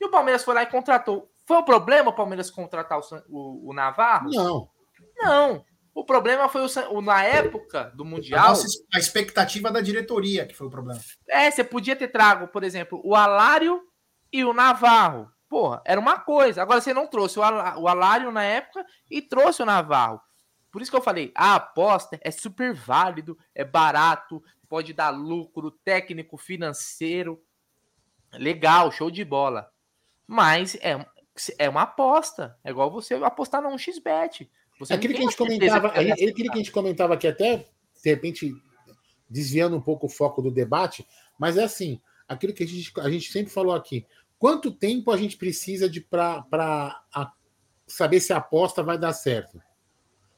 e o Palmeiras foi lá e contratou. Foi o problema o Palmeiras contratar o, o, o Navarro? Não. Não. O problema foi o, o, na época do Mundial. A, nossa, a expectativa da diretoria que foi o problema. É, você podia ter trago, por exemplo, o Alário e o Navarro. Porra, era uma coisa. Agora você não trouxe o, o Alário na época e trouxe o Navarro. Por isso que eu falei, a aposta é super válido, é barato, pode dar lucro técnico, financeiro. Legal, show de bola. Mas é, é uma aposta. É igual você apostar num XBet. Você aquilo que a gente comentava, que aquilo que a gente comentava aqui até, de repente, desviando um pouco o foco do debate, mas é assim, aquilo que a gente, a gente sempre falou aqui. Quanto tempo a gente precisa de para saber se a aposta vai dar certo?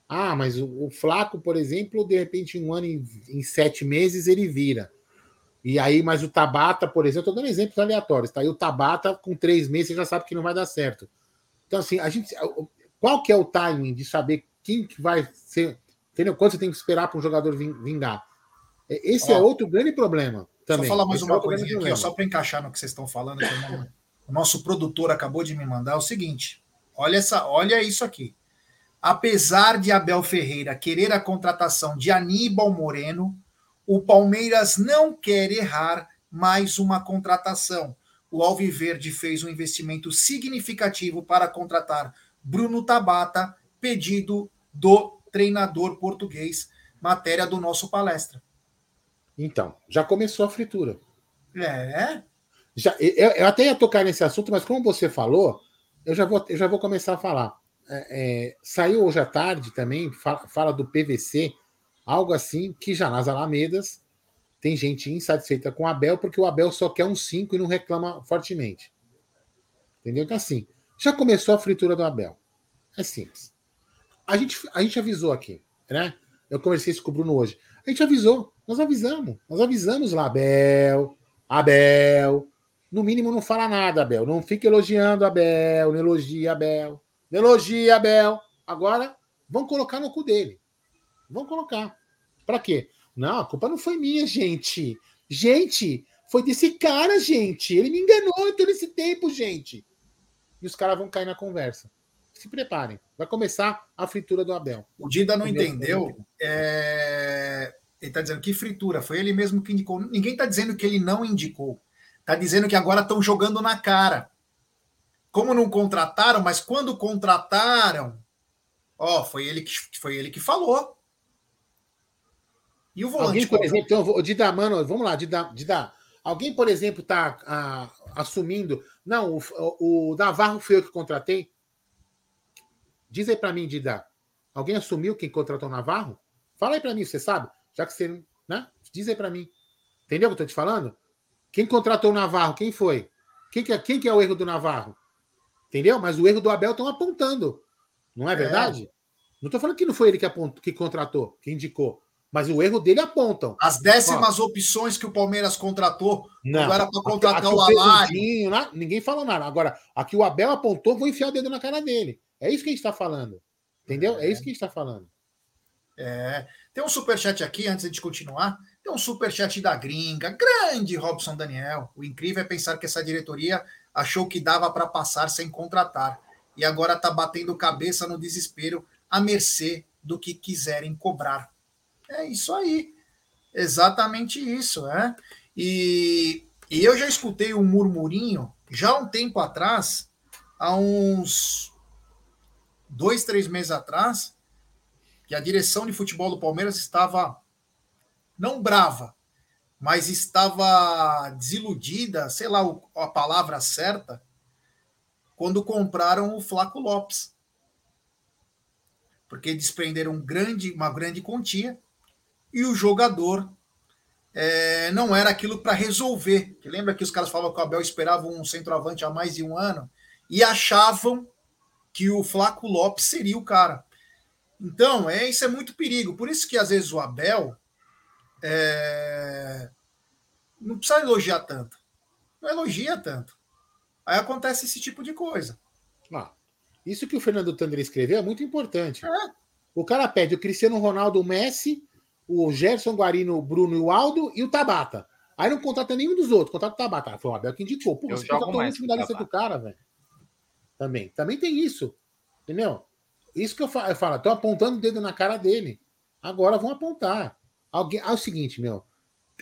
Ah, mas o, o Flaco, por exemplo, de repente, em um ano, em, em sete meses, ele vira. E aí, mas o Tabata, por exemplo, estou dando exemplos aleatórios, tá? E o Tabata, com três meses, você já sabe que não vai dar certo. Então, assim, a gente. Qual que é o timing de saber quem que vai ser. Entendeu? Quanto você tem que esperar para um jogador vingar? É, esse ó, é outro grande problema também. Só falar mais Esse uma é coisinha aqui, ó, só para encaixar no que vocês estão falando, que o nosso produtor acabou de me mandar é o seguinte: olha, essa, olha isso aqui. Apesar de Abel Ferreira querer a contratação de Aníbal Moreno, o Palmeiras não quer errar mais uma contratação. O Alviverde fez um investimento significativo para contratar Bruno Tabata, pedido do treinador português, matéria do nosso palestra. Então, já começou a fritura. É. Já, eu, eu até ia tocar nesse assunto, mas como você falou, eu já vou, eu já vou começar a falar. É, é, saiu hoje à tarde também, fala, fala do PVC, Algo assim que já nas Alamedas tem gente insatisfeita com o Abel porque o Abel só quer um 5 e não reclama fortemente. Entendeu? Então, assim, já começou a fritura do Abel. É simples. A gente, a gente avisou aqui, né? Eu conversei isso com o Bruno hoje. A gente avisou, nós avisamos, nós avisamos lá, Abel, Abel. No mínimo, não fala nada, Abel. Não fica elogiando Abel, não elogia Abel, não elogia Abel. Agora, vão colocar no cu dele. Vão colocar. Para quê? Não, a culpa não foi minha, gente. Gente, foi desse cara, gente. Ele me enganou todo esse tempo, gente. E os caras vão cair na conversa. Se preparem. Vai começar a fritura do Abel. O Dida não entendeu. É... Ele está dizendo que fritura. Foi ele mesmo que indicou. Ninguém está dizendo que ele não indicou. Está dizendo que agora estão jogando na cara. Como não contrataram, mas quando contrataram, ó, foi ele que foi ele que falou. E o volante. Alguém, por exemplo, então, Dida, mano, vamos lá, Dida, Dida. Alguém, por exemplo, está ah, assumindo. Não, o, o Navarro foi eu que contratei. Diz aí para mim, Dida. Alguém assumiu quem contratou o Navarro? Fala aí para mim, você sabe? Já que você. Né? Diz aí para mim. Entendeu o que eu tô te falando? Quem contratou o Navarro? Quem foi? Quem que, é, quem que é o erro do Navarro? Entendeu? Mas o erro do Abel estão apontando. Não é verdade? É. Não estou falando que não foi ele que, apontou, que contratou, que indicou. Mas o erro dele apontam. As décimas Ó, opções que o Palmeiras contratou não era para contratar aqui, aqui o Alário. Né? Ninguém falou nada. Agora, aqui o Abel apontou, vou enfiar o dedo na cara dele. É isso que a gente está falando. Entendeu? É. é isso que a gente está falando. É. Tem um superchat aqui, antes de continuar. Tem um superchat da gringa. Grande Robson Daniel. O incrível é pensar que essa diretoria achou que dava para passar sem contratar. E agora está batendo cabeça no desespero, à mercê do que quiserem cobrar. É isso aí. Exatamente isso, é. E, e eu já escutei um murmurinho, já há um tempo atrás, há uns dois, três meses atrás, que a direção de futebol do Palmeiras estava não brava, mas estava desiludida, sei lá a palavra certa, quando compraram o Flaco Lopes. Porque desprenderam um grande, uma grande quantia e o jogador é, não era aquilo para resolver. Que lembra que os caras falavam que o Abel esperava um centroavante há mais de um ano e achavam que o Flaco Lopes seria o cara. Então, é, isso é muito perigo. Por isso que às vezes o Abel é, não precisa elogiar tanto. Não elogia tanto. Aí acontece esse tipo de coisa. Ah, isso que o Fernando Tander escreveu é muito importante. É. O cara pede o Cristiano Ronaldo, o Messi, o Gerson Guarino, o Bruno e o Aldo e o Tabata. Aí não contrata nenhum dos outros, contrata o Tabata. Foi o Abel que indicou. Pô, você contratou o último da lista do cara, velho. Também. Também tem isso. Entendeu? Isso que eu falo, eu falo, tô apontando o dedo na cara dele. Agora vão apontar. Alguém, ah, é o seguinte, meu,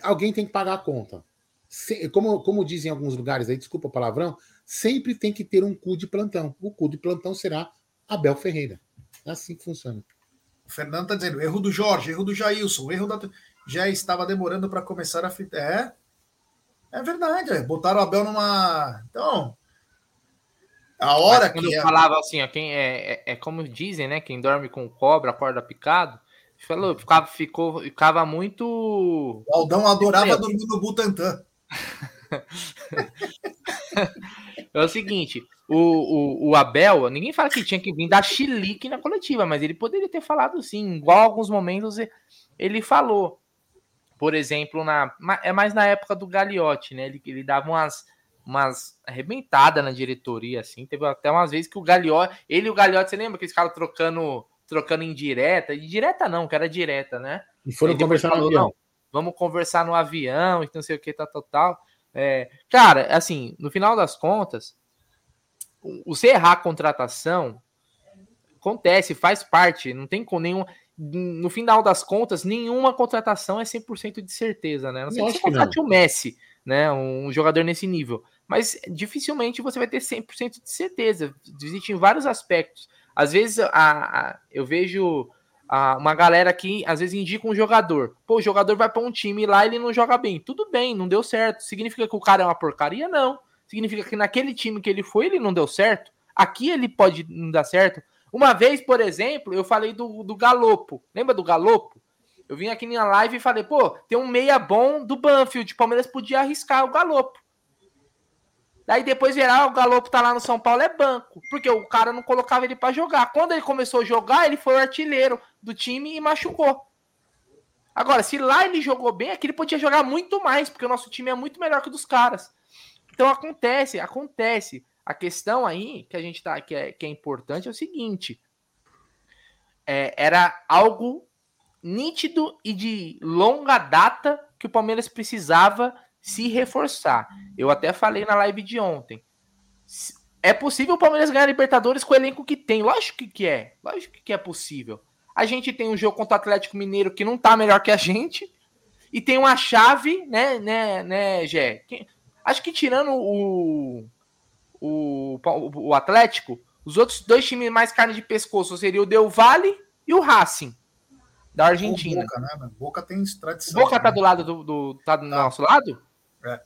alguém tem que pagar a conta. Se, como, como dizem em alguns lugares aí, desculpa o palavrão, sempre tem que ter um cu de plantão. O cu de plantão será Abel Ferreira. É assim que funciona. O Fernando está dizendo, erro do Jorge, erro do Jailson, erro da. Já estava demorando para começar a fita. É, é verdade, é. botaram o Abel numa. Então, a hora Mas quando que. eu é... falava assim, ó, quem é, é, é, como dizem, né? Quem dorme com cobra, acorda picado. Falou, ficava, ficou, ficava muito. O Aldão adorava dormir no Butantã. é o seguinte, o, o, o, Abel, ninguém fala que tinha que vir dar chilique na coletiva, mas ele poderia ter falado sim, igual alguns momentos ele falou. Por exemplo, na, é mais na época do Gagliotti, né? Ele, ele dava umas, umas arrebentadas na diretoria, assim. Teve até umas vezes que o Gagliotti, ele e o Gagliotti, você lembra que eles ficaram trocando, trocando em direta? Direta não, que era direta, né? E foram conversar falou, no avião. Não, vamos conversar no avião, então não sei o que, tá total. É, cara, assim, no final das contas, você errar a contratação acontece, faz parte, não tem com nenhum. No final das contas, nenhuma contratação é 100% de certeza, né? Não sei se você contrate o Messi, né? Um jogador nesse nível. Mas dificilmente você vai ter 100% de certeza. Existe em vários aspectos. Às vezes a, a eu vejo a, uma galera que às vezes indica um jogador. Pô, o jogador vai para um time lá ele não joga bem. Tudo bem, não deu certo. Significa que o cara é uma porcaria? Não. Significa que naquele time que ele foi ele não deu certo. Aqui ele pode não dar certo. Uma vez, por exemplo, eu falei do, do Galopo. Lembra do Galopo? Eu vim aqui na live e falei, pô, tem um meia bom do Banfield. O Palmeiras podia arriscar o Galopo. Daí depois virar, o Galopo tá lá no São Paulo, é banco. Porque o cara não colocava ele para jogar. Quando ele começou a jogar, ele foi o artilheiro do time e machucou. Agora, se lá ele jogou bem, aqui ele podia jogar muito mais, porque o nosso time é muito melhor que o dos caras. Então acontece, acontece. A questão aí que a gente tá, que é, que é importante é o seguinte: é, era algo nítido e de longa data que o Palmeiras precisava se reforçar. Eu até falei na live de ontem. É possível o Palmeiras ganhar Libertadores com o elenco que tem. Lógico que é. Lógico que é possível. A gente tem um jogo contra o Atlético Mineiro que não tá melhor que a gente. E tem uma chave, né, né, né, Gé? Acho que tirando o, o, o Atlético, os outros dois times mais carne de pescoço seria o Del Valle e o Racing da Argentina. O Boca, né? Boca tem tradição. O Boca tá do lado do, do tá do tá. nosso lado? É.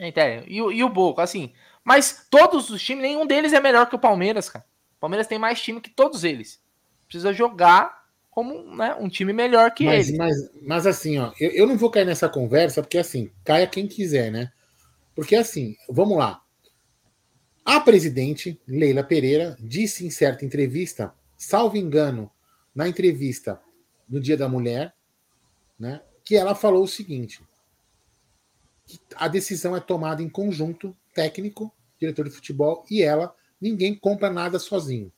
Então, e, e o Boca, assim. Mas todos os times, nenhum deles é melhor que o Palmeiras, cara. O Palmeiras tem mais time que todos eles. Precisa jogar como né, um time melhor que mas, ele. Mas, mas assim, ó, eu, eu não vou cair nessa conversa, porque assim, caia quem quiser, né? Porque assim, vamos lá. A presidente, Leila Pereira, disse em certa entrevista, salvo engano, na entrevista no Dia da Mulher, né, que ela falou o seguinte: que a decisão é tomada em conjunto, técnico, diretor de futebol e ela, ninguém compra nada sozinho.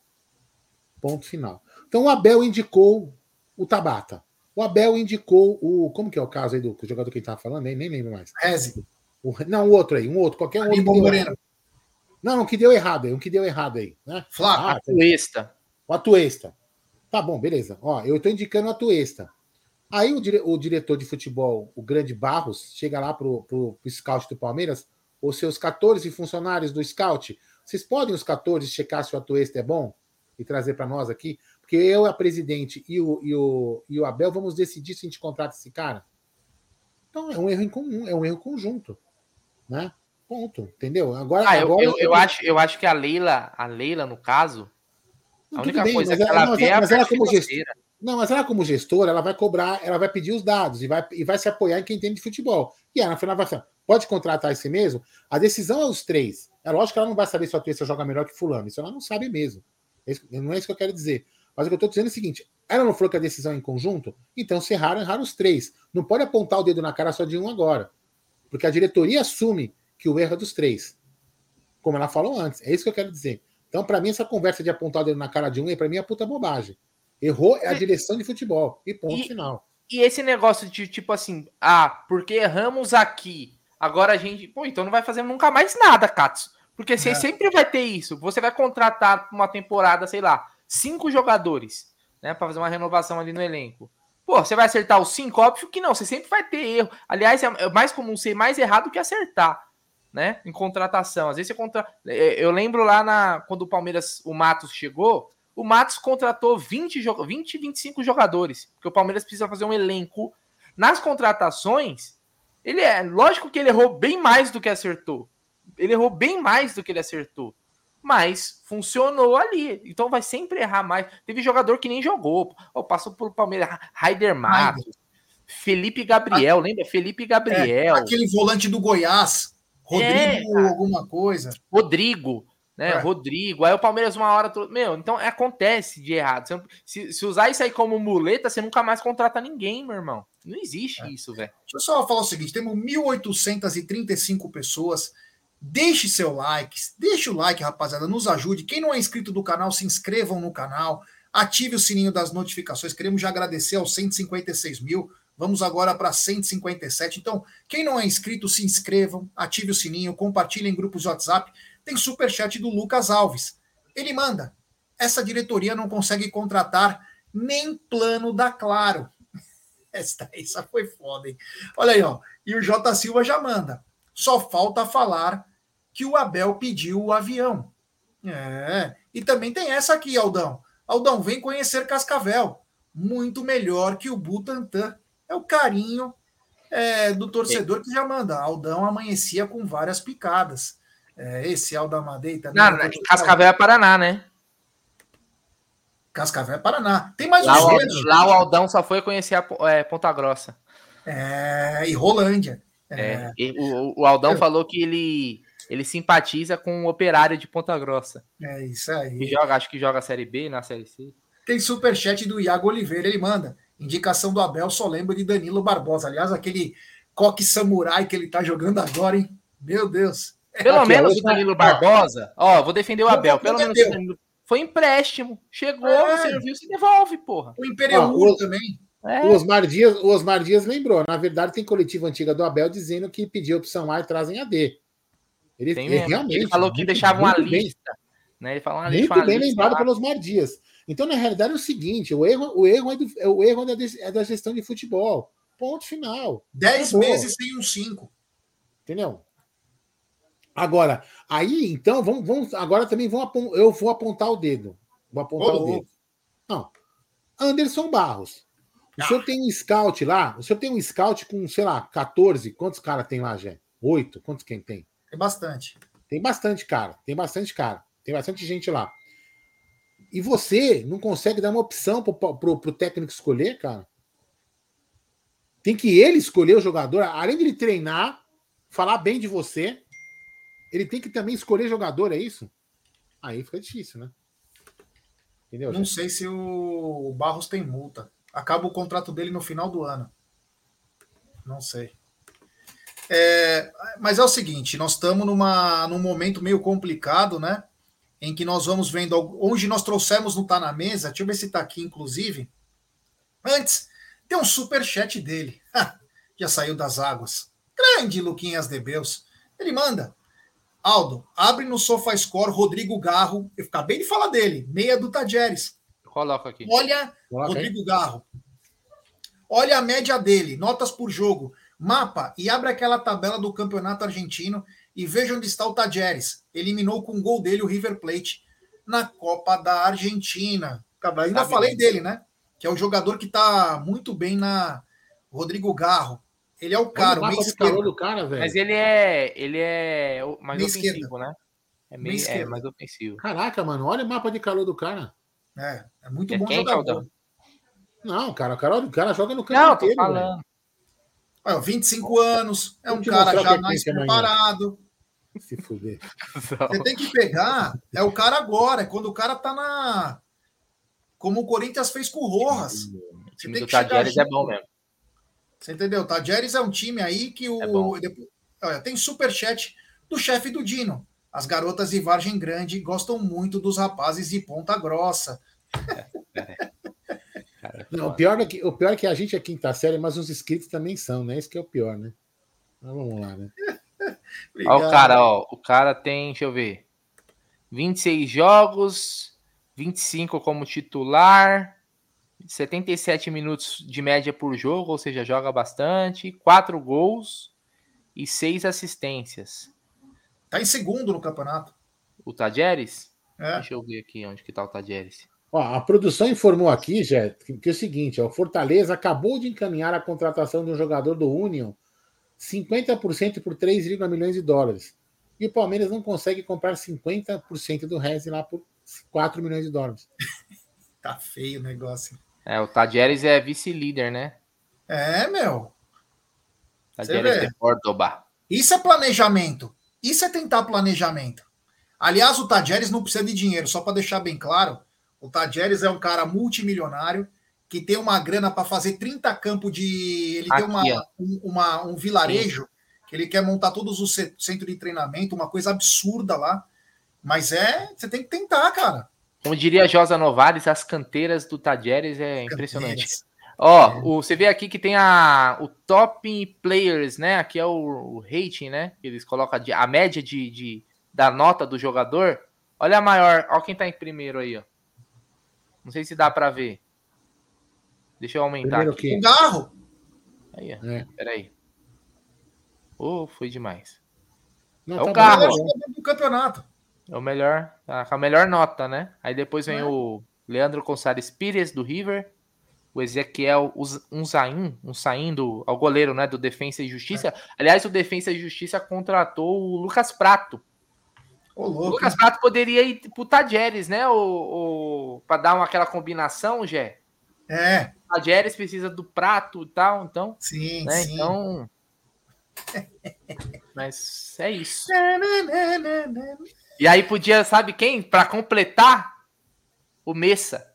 Ponto final. Então o Abel indicou o Tabata. O Abel indicou o. Como que é o caso aí do jogador que ele estava falando? Nem, nem lembro mais. Reze. O, não, o outro aí, um outro, qualquer um outro. Moreno. Não, um que deu errado aí, um que deu errado aí. Né? Flávio. Ah, Atuesta. O Atuesta. Tá bom, beleza. Ó, eu estou indicando o Atuesta. Aí o, dire, o, diretor de futebol, o grande Barros, chega lá pro, pro, pro scout do Palmeiras, os seus 14 funcionários do scout, vocês podem os 14 checar se o Atuesta é bom e trazer para nós aqui? Porque eu, a presidente e o, e, o, e o Abel vamos decidir se a gente contrata esse cara. Então é um erro em comum, é um erro conjunto, né? Ponto, entendeu? Agora, ah, eu, agora eu, eu, acho, eu acho que a Leila, a Leila no caso, a única bem, coisa que ela, ela vê é a mas ela como gestora, não, mas ela como gestora, ela vai cobrar, ela vai pedir os dados e vai, e vai se apoiar em quem entende de futebol. E ela, no final, vai falar, pode contratar esse mesmo? A decisão é os três. É lógico que ela não vai saber se a Tuessa joga melhor que fulano. Isso ela não sabe mesmo. Não é isso que eu quero dizer. Mas o que eu estou dizendo é o seguinte: ela não falou que a decisão é em conjunto? Então, se erraram, erraram os três. Não pode apontar o dedo na cara só de um agora. Porque a diretoria assume que o erro é dos três. Como ela falou antes. É isso que eu quero dizer. Então, para mim, essa conversa de apontar dedo na cara de um, para mim, é puta bobagem. Errou é a direção de futebol. E ponto e, final. E esse negócio de tipo assim, ah, porque erramos aqui, agora a gente. Pô, então não vai fazer nunca mais nada, Katsu. Porque você é. sempre vai ter isso. Você vai contratar uma temporada, sei lá, cinco jogadores, né, para fazer uma renovação ali no elenco. Pô, você vai acertar os cinco? Óbvio que não, você sempre vai ter erro. Aliás, é mais comum ser mais errado que acertar, né? Em contratação. Às vezes você contra. É, eu lembro lá na quando o Palmeiras, o Matos chegou, o Matos contratou 20, 20 25 jogadores, porque o Palmeiras precisa fazer um elenco. Nas contratações, ele é. Lógico que ele errou bem mais do que acertou. Ele errou bem mais do que ele acertou mas funcionou ali. Então vai sempre errar mais. Teve jogador que nem jogou. Oh, passou pelo Palmeiras, Raider Matos, Felipe Gabriel, lembra? Felipe Gabriel. É, aquele volante do Goiás, Rodrigo é, alguma coisa. Rodrigo, né? É. Rodrigo. Aí o Palmeiras uma hora. Meu, então acontece de errado. Não... Se, se, usar isso aí como muleta, você nunca mais contrata ninguém, meu irmão. Não existe é. isso, velho. Deixa eu só falar o seguinte: temos 1.835 pessoas Deixe seu like, deixe o like, rapaziada, nos ajude. Quem não é inscrito do canal, se inscrevam no canal, ative o sininho das notificações. Queremos já agradecer aos 156 mil. Vamos agora para 157. Então, quem não é inscrito, se inscrevam, ative o sininho, compartilhem em grupos de WhatsApp. Tem super chat do Lucas Alves. Ele manda: essa diretoria não consegue contratar nem plano da Claro. Essa, essa foi foda, hein? Olha aí, ó. E o J Silva já manda. Só falta falar que o Abel pediu o avião. É. E também tem essa aqui, Aldão. Aldão, vem conhecer Cascavel. Muito melhor que o Butantan. É o carinho é, do torcedor que já manda. Aldão amanhecia com várias picadas. É, esse Aldamadei também. Não, é Cascavel é Paraná, né? Cascavel é Paraná. Tem mais lá, um o, lá o Aldão só foi conhecer a é, Ponta Grossa. É, e Rolândia. É. é. O, o Aldão falou que ele ele simpatiza com o operário de Ponta Grossa. É isso aí. Que joga, acho que joga a Série B na Série C. Tem superchat do Iago Oliveira, ele manda. Indicação do Abel, só lembro de Danilo Barbosa. Aliás, aquele coque samurai que ele tá jogando agora, hein? Meu Deus. Pelo Aqui, menos o Danilo Barbosa, ó, vou defender o Abel. Pelo menos o Danilo foi empréstimo. Chegou, é. serviu, se devolve, porra. O Imperial também. É. O, Osmar Dias, o Osmar Dias lembrou. Na verdade, tem coletiva antiga do Abel dizendo que pediu opção A e trazem AD. Ele, Tem, ele realmente. Ele falou que deixava uma lista. Né? Ele falou, ah, muito bem lembrado lá. pelos Mar Dias. Então, na realidade, é o seguinte: o erro, o erro, é, do, é o erro da, é da gestão de futebol. Ponto final. Dez meses sem um cinco. Entendeu? Agora, aí, então, vamos, vamos agora também vão eu vou apontar o dedo. Vou apontar oh, o dedo. Não. Anderson Barros. O ah. senhor tem um scout lá? O senhor tem um scout com, sei lá, 14. Quantos caras tem lá, gente? Oito? Quantos quem tem? Tem bastante. Tem bastante cara. Tem bastante cara. Tem bastante gente lá. E você não consegue dar uma opção pro, pro técnico escolher, cara? Tem que ele escolher o jogador, além de ele treinar, falar bem de você, ele tem que também escolher jogador, é isso? Aí fica difícil, né? Entendeu? Não gente? sei se o Barros tem multa. Acaba o contrato dele no final do ano. Não sei. É, mas é o seguinte, nós estamos numa, num momento meio complicado, né? Em que nós vamos vendo onde nós trouxemos não tá na mesa. Deixa eu ver se tá aqui, inclusive. Antes, tem um super chat dele. Já saiu das águas. Grande Luquinhas de Beus. Ele manda. Aldo, abre no SofaScore Rodrigo Garro. Eu acabei de falar dele, meia do Tajeres. Coloca aqui. Olha, Coloca Rodrigo aí. Garro. Olha a média dele, notas por jogo, mapa e abre aquela tabela do campeonato argentino e veja onde está o Tajeres. Eliminou com o gol dele o River Plate na Copa da Argentina. Ainda Sabe falei bem. dele, né? Que é o jogador que está muito bem na Rodrigo Garro. Ele é o cara, o meio esquerdo. do cara, velho. Mas ele é, ele é mais meio ofensivo, esquerda. né? É, meio, meio é mais ofensivo. Caraca, mano, olha o mapa de calor do cara. É, é muito é bom quem, jogador. Caldão? Não, cara, o cara, o cara joga no campo Não, inteiro, tô falando. Olha, 25 anos, é um cara já mais preparado. Se fuder. Você tem que pegar, é o cara agora, é quando o cara tá na. Como o Corinthians fez com o Rojas. O time do Tadieres é bom mesmo. Você entendeu? Tadieres é um time aí que o. É depois, olha, tem superchat do chefe do Dino. As garotas de Vargem Grande gostam muito dos rapazes de Ponta Grossa. Não, o, pior é que, o pior é que a gente é quinta série, mas os inscritos também são, né? Isso que é o pior, né? Mas vamos lá, né? Olha o cara, ó. O cara tem, deixa eu ver. 26 jogos, 25 como titular, 77 minutos de média por jogo, ou seja, joga bastante, 4 gols e 6 assistências. Tá em segundo no campeonato. O Tajeres? É. Deixa eu ver aqui onde que tá o Tajeres. Ó, a produção informou aqui, já que, que é o seguinte: ó, o Fortaleza acabou de encaminhar a contratação de um jogador do Union 50% por 3, milhões de dólares. E o Palmeiras não consegue comprar 50% do resto lá por 4 milhões de dólares. tá feio o negócio. É, o Tadieres é vice-líder, né? É, meu. Tadieres de Córdoba. Isso é planejamento. Isso é tentar planejamento. Aliás, o Tadieres não precisa de dinheiro, só para deixar bem claro. O Tadieres é um cara multimilionário que tem uma grana para fazer 30 campos de. Ele Aqui, tem uma, um, uma, um vilarejo Sim. que ele quer montar todos os centros de treinamento, uma coisa absurda lá. Mas é, você tem que tentar, cara. Como diria Josa Novares, as canteiras do Tadieres é impressionante. Ó, é. o, você vê aqui que tem a, o top players, né? Aqui é o, o rating, né? Eles colocam a, a média de, de, da nota do jogador. Olha a maior, olha quem tá em primeiro aí, ó. Não sei se dá para ver. Deixa eu aumentar Primeiro aqui. O carro. Aí, é. Peraí. Oh, foi demais. Não, é tá o carro. Do campeonato. É o melhor, tá a melhor nota, né? Aí depois vem é. o Leandro Gonçalves Pires do River, o Ezequiel Unzain, um saindo ao goleiro, né, do Defensa e Justiça. É. Aliás, o Defensa e Justiça contratou o Lucas Prato, Ô, o Lucas Prato poderia ir pro Tajeres, né? O, o, pra dar uma, aquela combinação, Gé. É. O Tajeres precisa do prato e tal, então. Sim, né? sim. Então. Mas é isso. e aí podia, sabe quem? Para completar, o Messa.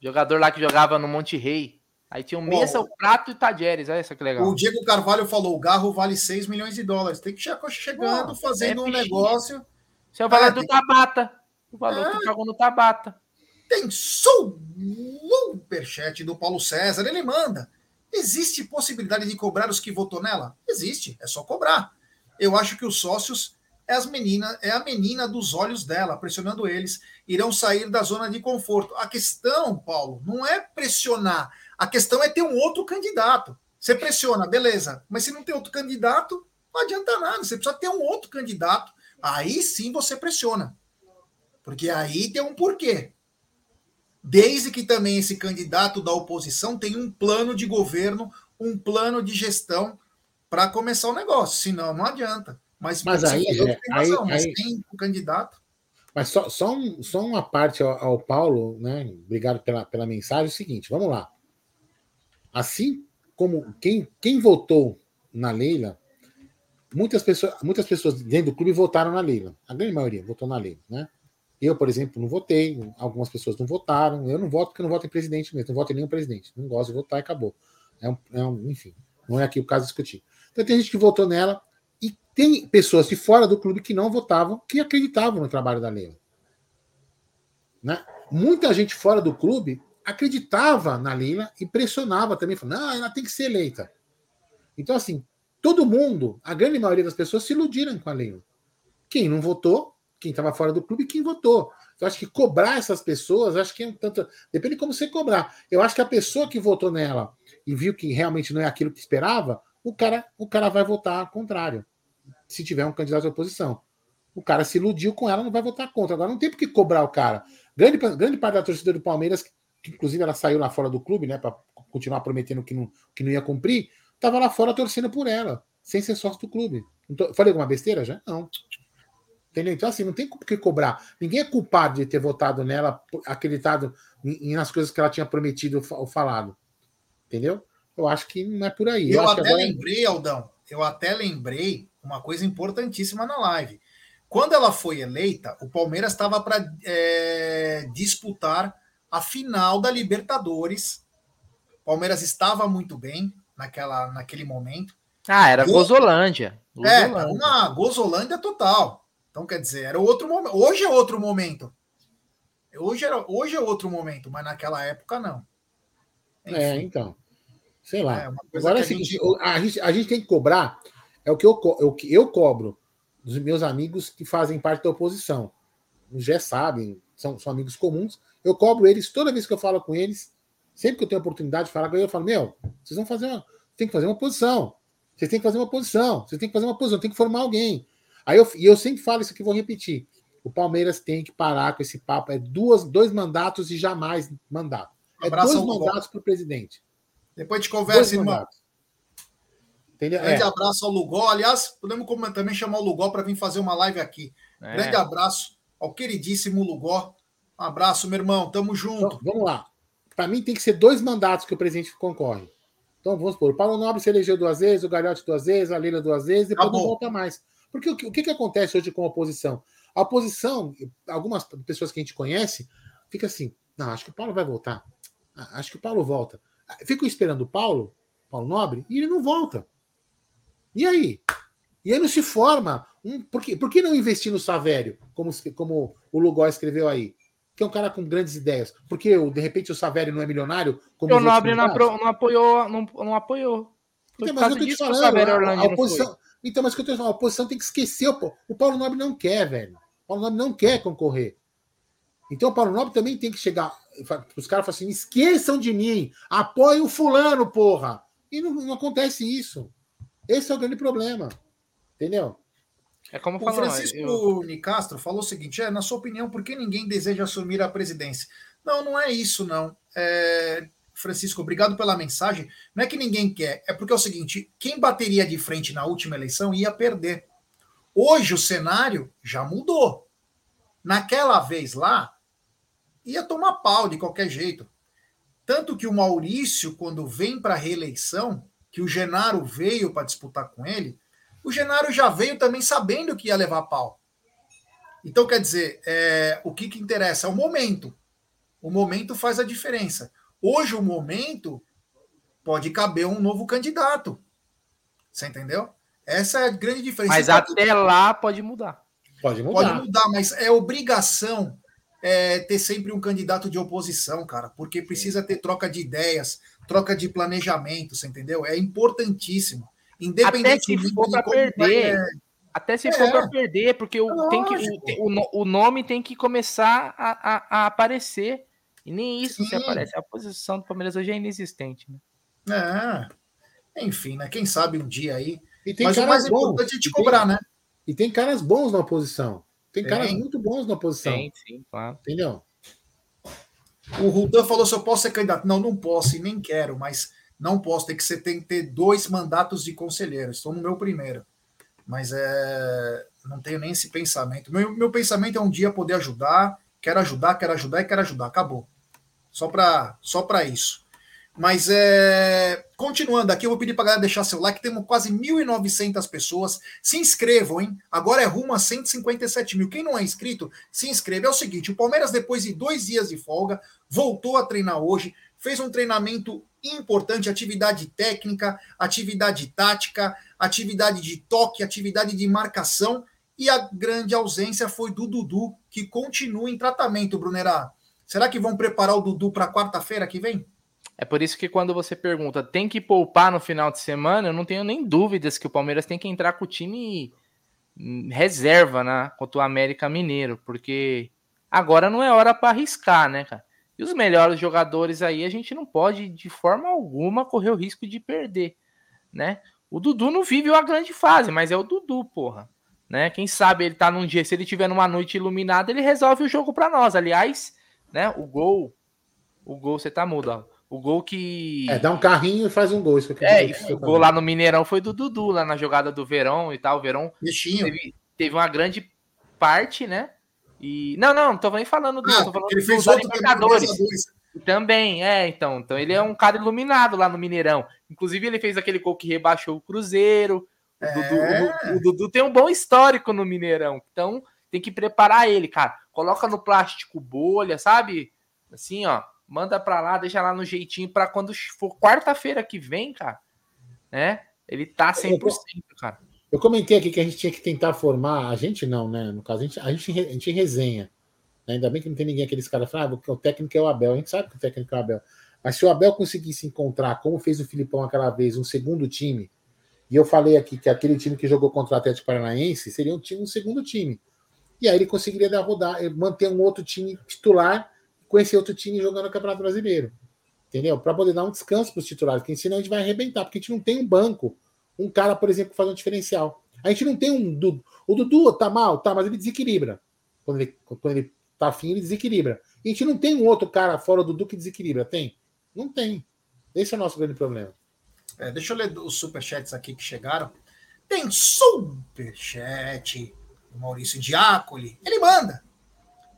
Jogador lá que jogava no Monte Rei. Aí tinha o Messa, o Prato e o Tajeres. Olha só que legal. O Diego Carvalho falou: o Garro vale 6 milhões de dólares. Tem que chegar chegando, fazendo é um negócio. Isso é o valor ah, do Tabata. O valor ah, que pagou no Tabata. Tem superchat do Paulo César. Ele manda. Existe possibilidade de cobrar os que votou nela? Existe. É só cobrar. Eu acho que os sócios é, as menina, é a menina dos olhos dela, pressionando eles. Irão sair da zona de conforto. A questão, Paulo, não é pressionar. A questão é ter um outro candidato. Você pressiona, beleza. Mas se não tem outro candidato, não adianta nada. Você precisa ter um outro candidato Aí sim você pressiona. Porque aí tem um porquê. Desde que também esse candidato da oposição tenha um plano de governo, um plano de gestão para começar o negócio, senão não adianta. Mas, mas aí, é, tem aí, mas aí, tem o candidato. Mas só, só, um, só uma parte ao, ao, Paulo, né? Obrigado pela, pela mensagem. É o seguinte, vamos lá. Assim como quem, quem votou na Leila, muitas pessoas, muitas pessoas dentro do clube votaram na Leila. A grande maioria votou na Leila, né? Eu, por exemplo, não votei, algumas pessoas não votaram. Eu não voto porque eu não voto em presidente mesmo, não voto em nenhum presidente. Não gosto de votar e acabou. É um, é um, enfim, não é aqui o caso discutir. Então tem gente que votou nela, e tem pessoas de fora do clube que não votavam, que acreditavam no trabalho da Leila. Né? Muita gente fora do clube acreditava na Leila e pressionava também, falando, não, ela tem que ser eleita. Então, assim, todo mundo, a grande maioria das pessoas se iludiram com a Leila. Quem não votou, quem estava fora do clube, quem votou. Eu acho que cobrar essas pessoas, acho que é um tanto. Depende de como você cobrar. Eu acho que a pessoa que votou nela e viu que realmente não é aquilo que esperava, o cara, o cara vai votar ao contrário. Se tiver um candidato à oposição. O cara se iludiu com ela, não vai votar contra. Agora não tem por que cobrar o cara. Grande, grande parte da torcida do Palmeiras, que inclusive ela saiu lá fora do clube, né, para continuar prometendo que não, que não ia cumprir, estava lá fora torcendo por ela, sem ser sócio do clube. Então, falei alguma besteira já? Não. Entendeu? Então, assim, não tem por que cobrar. Ninguém é culpado de ter votado nela, acreditado em, nas coisas que ela tinha prometido ou falado. Entendeu? Eu acho que não é por aí. Eu, eu até agora... lembrei, Aldão, eu até lembrei uma coisa importantíssima na live. Quando ela foi eleita, o Palmeiras estava para é, disputar a final da Libertadores. O Palmeiras estava muito bem naquela, naquele momento. Ah, era Go... Gozolândia. É, uma Gozolândia total. Então, quer dizer, era outro momento. Hoje é outro momento. Hoje, era, hoje é outro momento, mas naquela época não. É, Enfim. É, então. Sei lá. É, Agora é o seguinte, gente... a, gente, a gente tem que cobrar, é o que eu, é o que eu cobro dos meus amigos que fazem parte da oposição. Já sabem, são, são amigos comuns. Eu cobro eles toda vez que eu falo com eles, sempre que eu tenho oportunidade de falar com eles, eu falo: Meu, vocês vão fazer uma. Tem que fazer uma posição. Vocês têm que fazer uma posição. Vocês têm que fazer uma posição. Tem que formar alguém. Aí eu, e eu sempre falo isso aqui, vou repetir. O Palmeiras tem que parar com esse papo. É duas, dois mandatos e jamais mandato. É dois mandatos para o presidente. Depois de conversa, irmão. Entendeu? Grande é. abraço ao Lugol. Aliás, podemos também chamar o Lugol para vir fazer uma live aqui. É. Grande abraço ao queridíssimo Lugol. Um abraço, meu irmão. Tamo junto. Então, vamos lá. Para mim, tem que ser dois mandatos que o presidente concorre. Então, vamos supor, o Paulo Nobre se elegeu duas vezes, o Galhote duas vezes, a Lila duas vezes, depois Acabou. não volta mais. Porque o que, o que, acontece hoje com a oposição? A oposição, algumas pessoas que a gente conhece, fica assim: não, acho que o Paulo vai voltar. Ah, acho que o Paulo volta. Fico esperando o Paulo, Paulo Nobre, e ele não volta. E aí? E aí não se forma. Um, por, que, por que não investir no Savério, como, como o Lugó escreveu aí? Que é um cara com grandes ideias. Porque, de repente, o Savério não é milionário? Como o Nobre não, não, apoiou. Não, não apoiou. Então, mas eu tô te falando, a, a oposição, então, mas que eu tô falando, a oposição tem que esquecer. O, o Paulo Nobre não quer, velho. O Paulo Nobre não quer concorrer. Então o Paulo Nobre também tem que chegar. Os caras falam assim: esqueçam de mim, apoiem o fulano, porra. E não, não, acontece isso. Esse é o grande problema. Entendeu? É como o Francisco eu... Nicastro falou o seguinte: é, na sua opinião, por que ninguém deseja assumir a presidência? Não, não é isso, não. É... Francisco, obrigado pela mensagem. Não é que ninguém quer, é porque é o seguinte: quem bateria de frente na última eleição ia perder. Hoje o cenário já mudou. Naquela vez lá, ia tomar pau de qualquer jeito. Tanto que o Maurício, quando vem para a reeleição, que o Genaro veio para disputar com ele, o Genaro já veio também sabendo que ia levar pau. Então, quer dizer, é, o que, que interessa? É o momento. O momento faz a diferença. Hoje, o momento pode caber um novo candidato. Você entendeu? Essa é a grande diferença. Mas até lá pode mudar. Pode mudar. Pode mudar, mas é obrigação é, ter sempre um candidato de oposição, cara, porque precisa ter troca de ideias, troca de planejamento, você entendeu? É importantíssimo. Independente Até se for para perder. É... Até se é. for para perder, porque o, tem que, o, o, nome tem que começar a, a, a aparecer. E nem isso Sim. se aparece. A posição do Palmeiras hoje é inexistente. Né? É. Enfim, né? Quem sabe um dia aí. Mas o mais importante é te cobrar, tem, né? E tem caras bons na oposição. Tem, tem caras muito bons na oposição. Tem, sim, claro. Entendeu? O Rudan falou se eu posso ser candidato. Não, não posso e nem quero, mas não posso, tem que ser, tem que ter dois mandatos de conselheiro. Estou no meu primeiro. Mas é, não tenho nem esse pensamento. Meu, meu pensamento é um dia poder ajudar, quero ajudar, quero ajudar e quero ajudar. Acabou. Só para só isso. Mas é, continuando aqui, eu vou pedir para galera deixar seu like. Temos quase 1.900 pessoas. Se inscrevam, hein? Agora é rumo a 157 mil. Quem não é inscrito, se inscreve. É o seguinte: o Palmeiras, depois de dois dias de folga, voltou a treinar hoje. Fez um treinamento importante, atividade técnica, atividade tática, atividade de toque, atividade de marcação. E a grande ausência foi do Dudu, que continua em tratamento, Brunerá. Será que vão preparar o Dudu para quarta-feira que vem? É por isso que quando você pergunta, tem que poupar no final de semana, eu não tenho nem dúvidas que o Palmeiras tem que entrar com o time reserva, né, contra o América Mineiro, porque agora não é hora para arriscar, né, cara? E os melhores jogadores aí a gente não pode de forma alguma correr o risco de perder, né? O Dudu não vive uma grande fase, mas é o Dudu, porra. Né? Quem sabe ele tá num dia, se ele tiver numa noite iluminada, ele resolve o jogo para nós. Aliás, né, o gol, o gol você tá mudo, ó. O gol que. É, dá um carrinho e faz um gol. Isso que é, o gol lá no Mineirão foi do Dudu, lá na jogada do Verão e tal. O Verão teve, teve, uma grande parte, né? E. Não, não, não tô nem falando do. Ah, tô falando ele do, fez do outro Libertadores. Também, é, então. Então ele é um cara iluminado lá no Mineirão. Inclusive, ele fez aquele gol que rebaixou o Cruzeiro. O, é... Dudu, o, o Dudu tem um bom histórico no Mineirão. Então, tem que preparar ele, cara. Coloca no plástico bolha, sabe? Assim, ó manda para lá, deixa lá no jeitinho para quando for quarta-feira que vem, cara, né? Ele tá 100%, cara. Eu comentei aqui que a gente tinha que tentar formar, a gente não, né? No caso, a gente, a gente, a gente resenha. Né? Ainda bem que não tem ninguém aqueles caras falando, ah, o técnico é o Abel. A gente sabe que o técnico é o Abel. Mas se o Abel conseguisse encontrar, como fez o Filipão aquela vez, um segundo time, e eu falei aqui que aquele time que jogou contra o Atlético Paranaense seria um time, um segundo time. E aí ele conseguiria dar rodar, manter um outro time titular com esse outro time jogando o Campeonato Brasileiro. Entendeu? Para poder dar um descanso para os titulares, porque senão a gente vai arrebentar, porque a gente não tem um banco, um cara, por exemplo, que faz um diferencial. A gente não tem um. O Dudu tá mal, tá, mas ele desequilibra. Quando ele, quando ele tá afim, ele desequilibra. A gente não tem um outro cara fora do Dudu que desequilibra. Tem? Não tem. Esse é o nosso grande problema. É, deixa eu ler os superchats aqui que chegaram. Tem superchat do Maurício Diácoli. Ele manda.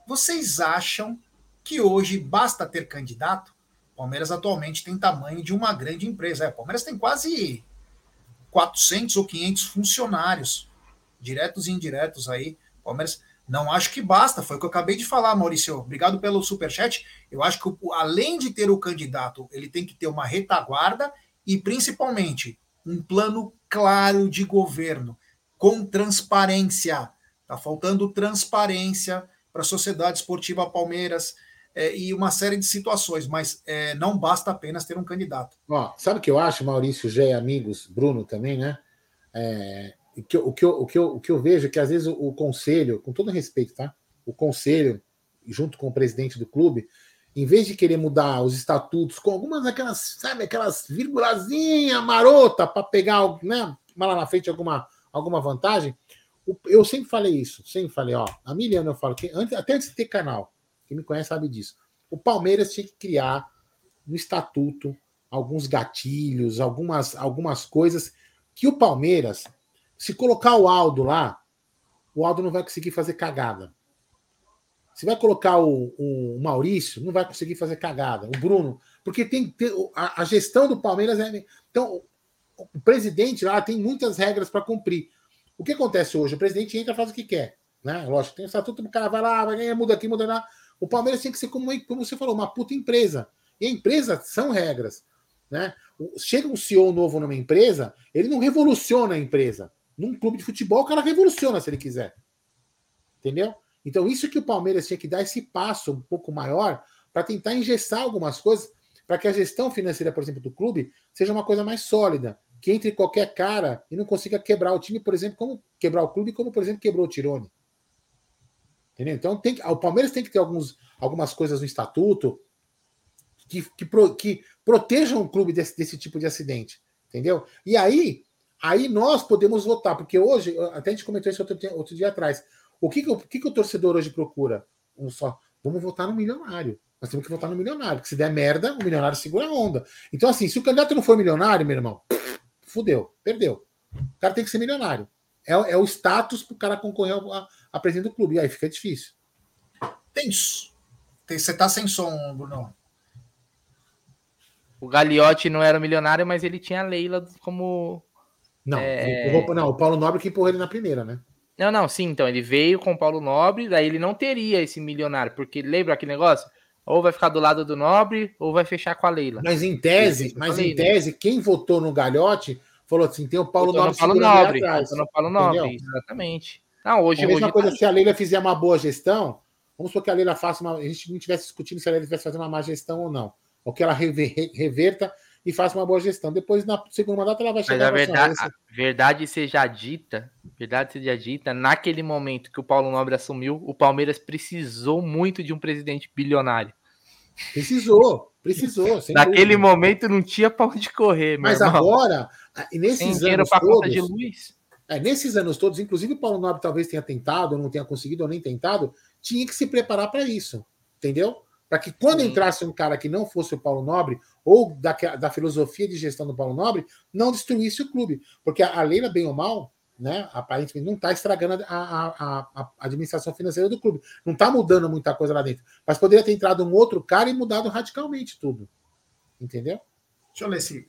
Vocês acham que hoje basta ter candidato. Palmeiras atualmente tem tamanho de uma grande empresa. É, Palmeiras tem quase 400 ou 500 funcionários, diretos e indiretos aí. Palmeiras não acho que basta, foi o que eu acabei de falar, Maurício. Obrigado pelo superchat. Eu acho que além de ter o candidato, ele tem que ter uma retaguarda e principalmente um plano claro de governo com transparência. Tá faltando transparência para a Sociedade Esportiva Palmeiras, é, e uma série de situações, mas é, não basta apenas ter um candidato. Ó, sabe o que eu acho, Maurício, Gé, amigos, Bruno também, né? É, que, o, que eu, o, que eu, o que eu vejo é que às vezes o, o conselho, com todo respeito, tá? O conselho, junto com o presidente do clube, em vez de querer mudar os estatutos com algumas daquelas, sabe, aquelas virgulazinha marota para pegar, né, lá na frente alguma, alguma vantagem, eu sempre falei isso, sempre falei, ó, a Miliana eu falo que antes, até antes de ter canal, quem me conhece sabe disso. O Palmeiras tinha que criar no estatuto alguns gatilhos, algumas, algumas coisas que o Palmeiras, se colocar o Aldo lá, o Aldo não vai conseguir fazer cagada. Se vai colocar o, o Maurício, não vai conseguir fazer cagada. O Bruno, porque tem a, a gestão do Palmeiras é. Então, o presidente lá tem muitas regras para cumprir. O que acontece hoje? O presidente entra e faz o que quer. Né? Lógico, tem o estatuto, o cara vai lá, vai ganhar, muda aqui, muda lá. O Palmeiras tem que ser, como, como você falou, uma puta empresa. E a empresa são regras. Né? Chega um CEO novo numa empresa, ele não revoluciona a empresa. Num clube de futebol, o cara revoluciona se ele quiser. Entendeu? Então, isso que o Palmeiras tinha que dar esse passo um pouco maior para tentar engessar algumas coisas, para que a gestão financeira, por exemplo, do clube seja uma coisa mais sólida, que entre qualquer cara e não consiga quebrar o time, por exemplo, como quebrar o clube, como, por exemplo, quebrou o Tirone. Entendeu? Então tem, o Palmeiras tem que ter alguns, algumas coisas no estatuto que, que, pro, que protejam o clube desse, desse tipo de acidente. Entendeu? E aí, aí nós podemos votar, porque hoje, até a gente comentou isso outro, outro dia atrás. O que, que, o, que, que o torcedor hoje procura? Um só, vamos votar no milionário. Nós temos que votar no milionário, porque se der merda, o milionário segura a onda. Então, assim, se o candidato não for milionário, meu irmão, fudeu, perdeu. O cara tem que ser milionário. É, é o status para o cara concorrer a, a presidente do clube. E aí fica difícil. Tenso. Você tá sem som, Bruno. O Gagliotti não era milionário, mas ele tinha a Leila como. Não, é... empurrou, não, o Paulo Nobre que empurrou ele na primeira, né? Não, não, sim, então ele veio com o Paulo Nobre, daí ele não teria esse milionário, porque lembra aquele negócio? Ou vai ficar do lado do Nobre, ou vai fechar com a Leila. Mas em tese, mas em tese, quem votou no Galhote falou assim: tem o Paulo Nobre. No Paulo Nobre, no Paulo Nobre, exatamente. Não, hoje, a mesma hoje coisa, tá... se a Leila fizer uma boa gestão, vamos supor que a Leila faça uma. A gente não estivesse discutindo se a Leila tivesse fazer uma má gestão ou não. Ou que ela reverta e faça uma boa gestão. Depois, na segunda mandato, ela vai chegar Mas a verdade, a verdade seja dita, verdade seja dita, naquele momento que o Paulo Nobre assumiu, o Palmeiras precisou muito de um presidente bilionário. Precisou, precisou. Naquele dúvida. momento não tinha para onde correr. Mas irmão. agora, nesses Sem anos todos, conta de luz. É, nesses anos todos, inclusive o Paulo Nobre talvez tenha tentado, ou não tenha conseguido, ou nem tentado, tinha que se preparar para isso, entendeu? Para que quando Sim. entrasse um cara que não fosse o Paulo Nobre, ou da, da filosofia de gestão do Paulo Nobre, não destruísse o clube. Porque a Leila, bem ou mal, né, aparentemente não está estragando a, a, a, a, administração financeira do clube. Não está mudando muita coisa lá dentro. Mas poderia ter entrado um outro cara e mudado radicalmente tudo. Entendeu? Deixa eu ler esse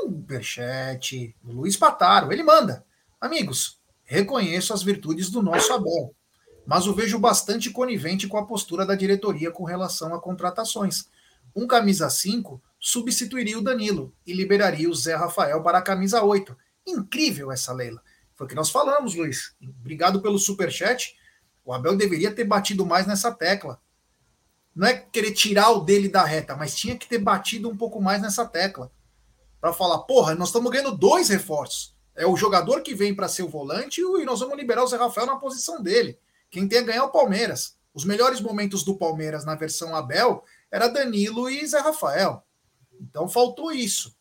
superchat do Luiz Pataro. Ele manda. Amigos, reconheço as virtudes do nosso Abel mas o vejo bastante conivente com a postura da diretoria com relação a contratações. Um camisa 5 substituiria o Danilo e liberaria o Zé Rafael para a camisa 8. Incrível essa Leila. Foi o que nós falamos, Luiz. Obrigado pelo super chat. O Abel deveria ter batido mais nessa tecla. Não é querer tirar o dele da reta, mas tinha que ter batido um pouco mais nessa tecla. Para falar, porra, nós estamos ganhando dois reforços. É o jogador que vem para ser o volante e nós vamos liberar o Zé Rafael na posição dele. Quem tem a ganhar é o Palmeiras. Os melhores momentos do Palmeiras na versão Abel era Danilo e Zé Rafael. Então faltou isso.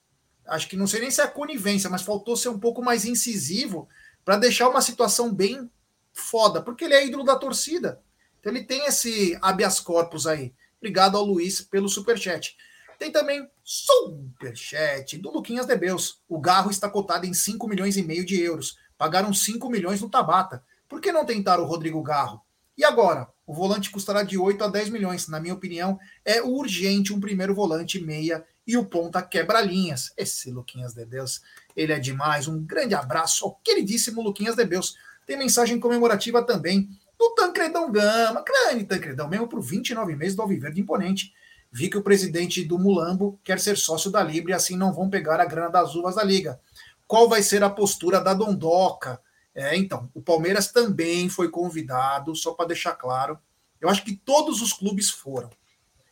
Acho que não sei nem se é conivência, mas faltou ser um pouco mais incisivo para deixar uma situação bem foda, porque ele é ídolo da torcida. Então ele tem esse habeas corpus aí. Obrigado ao Luiz pelo superchat. Tem também superchat do Luquinhas Debeus. O Garro está cotado em 5 milhões e meio de euros. Pagaram 5 milhões no Tabata. Por que não tentar o Rodrigo Garro? E agora? O volante custará de 8 a 10 milhões. Na minha opinião, é urgente um primeiro volante meia e o ponta quebra-linhas. Esse Luquinhas de Deus, ele é demais. Um grande abraço ao queridíssimo Luquinhas de Deus. Tem mensagem comemorativa também do Tancredão Gama, grande Tancredão, mesmo por 29 meses do Alviverde Imponente. Vi que o presidente do Mulambo quer ser sócio da Libre e assim não vão pegar a grana das uvas da Liga. Qual vai ser a postura da Dondoca? É, então, o Palmeiras também foi convidado, só para deixar claro. Eu acho que todos os clubes foram.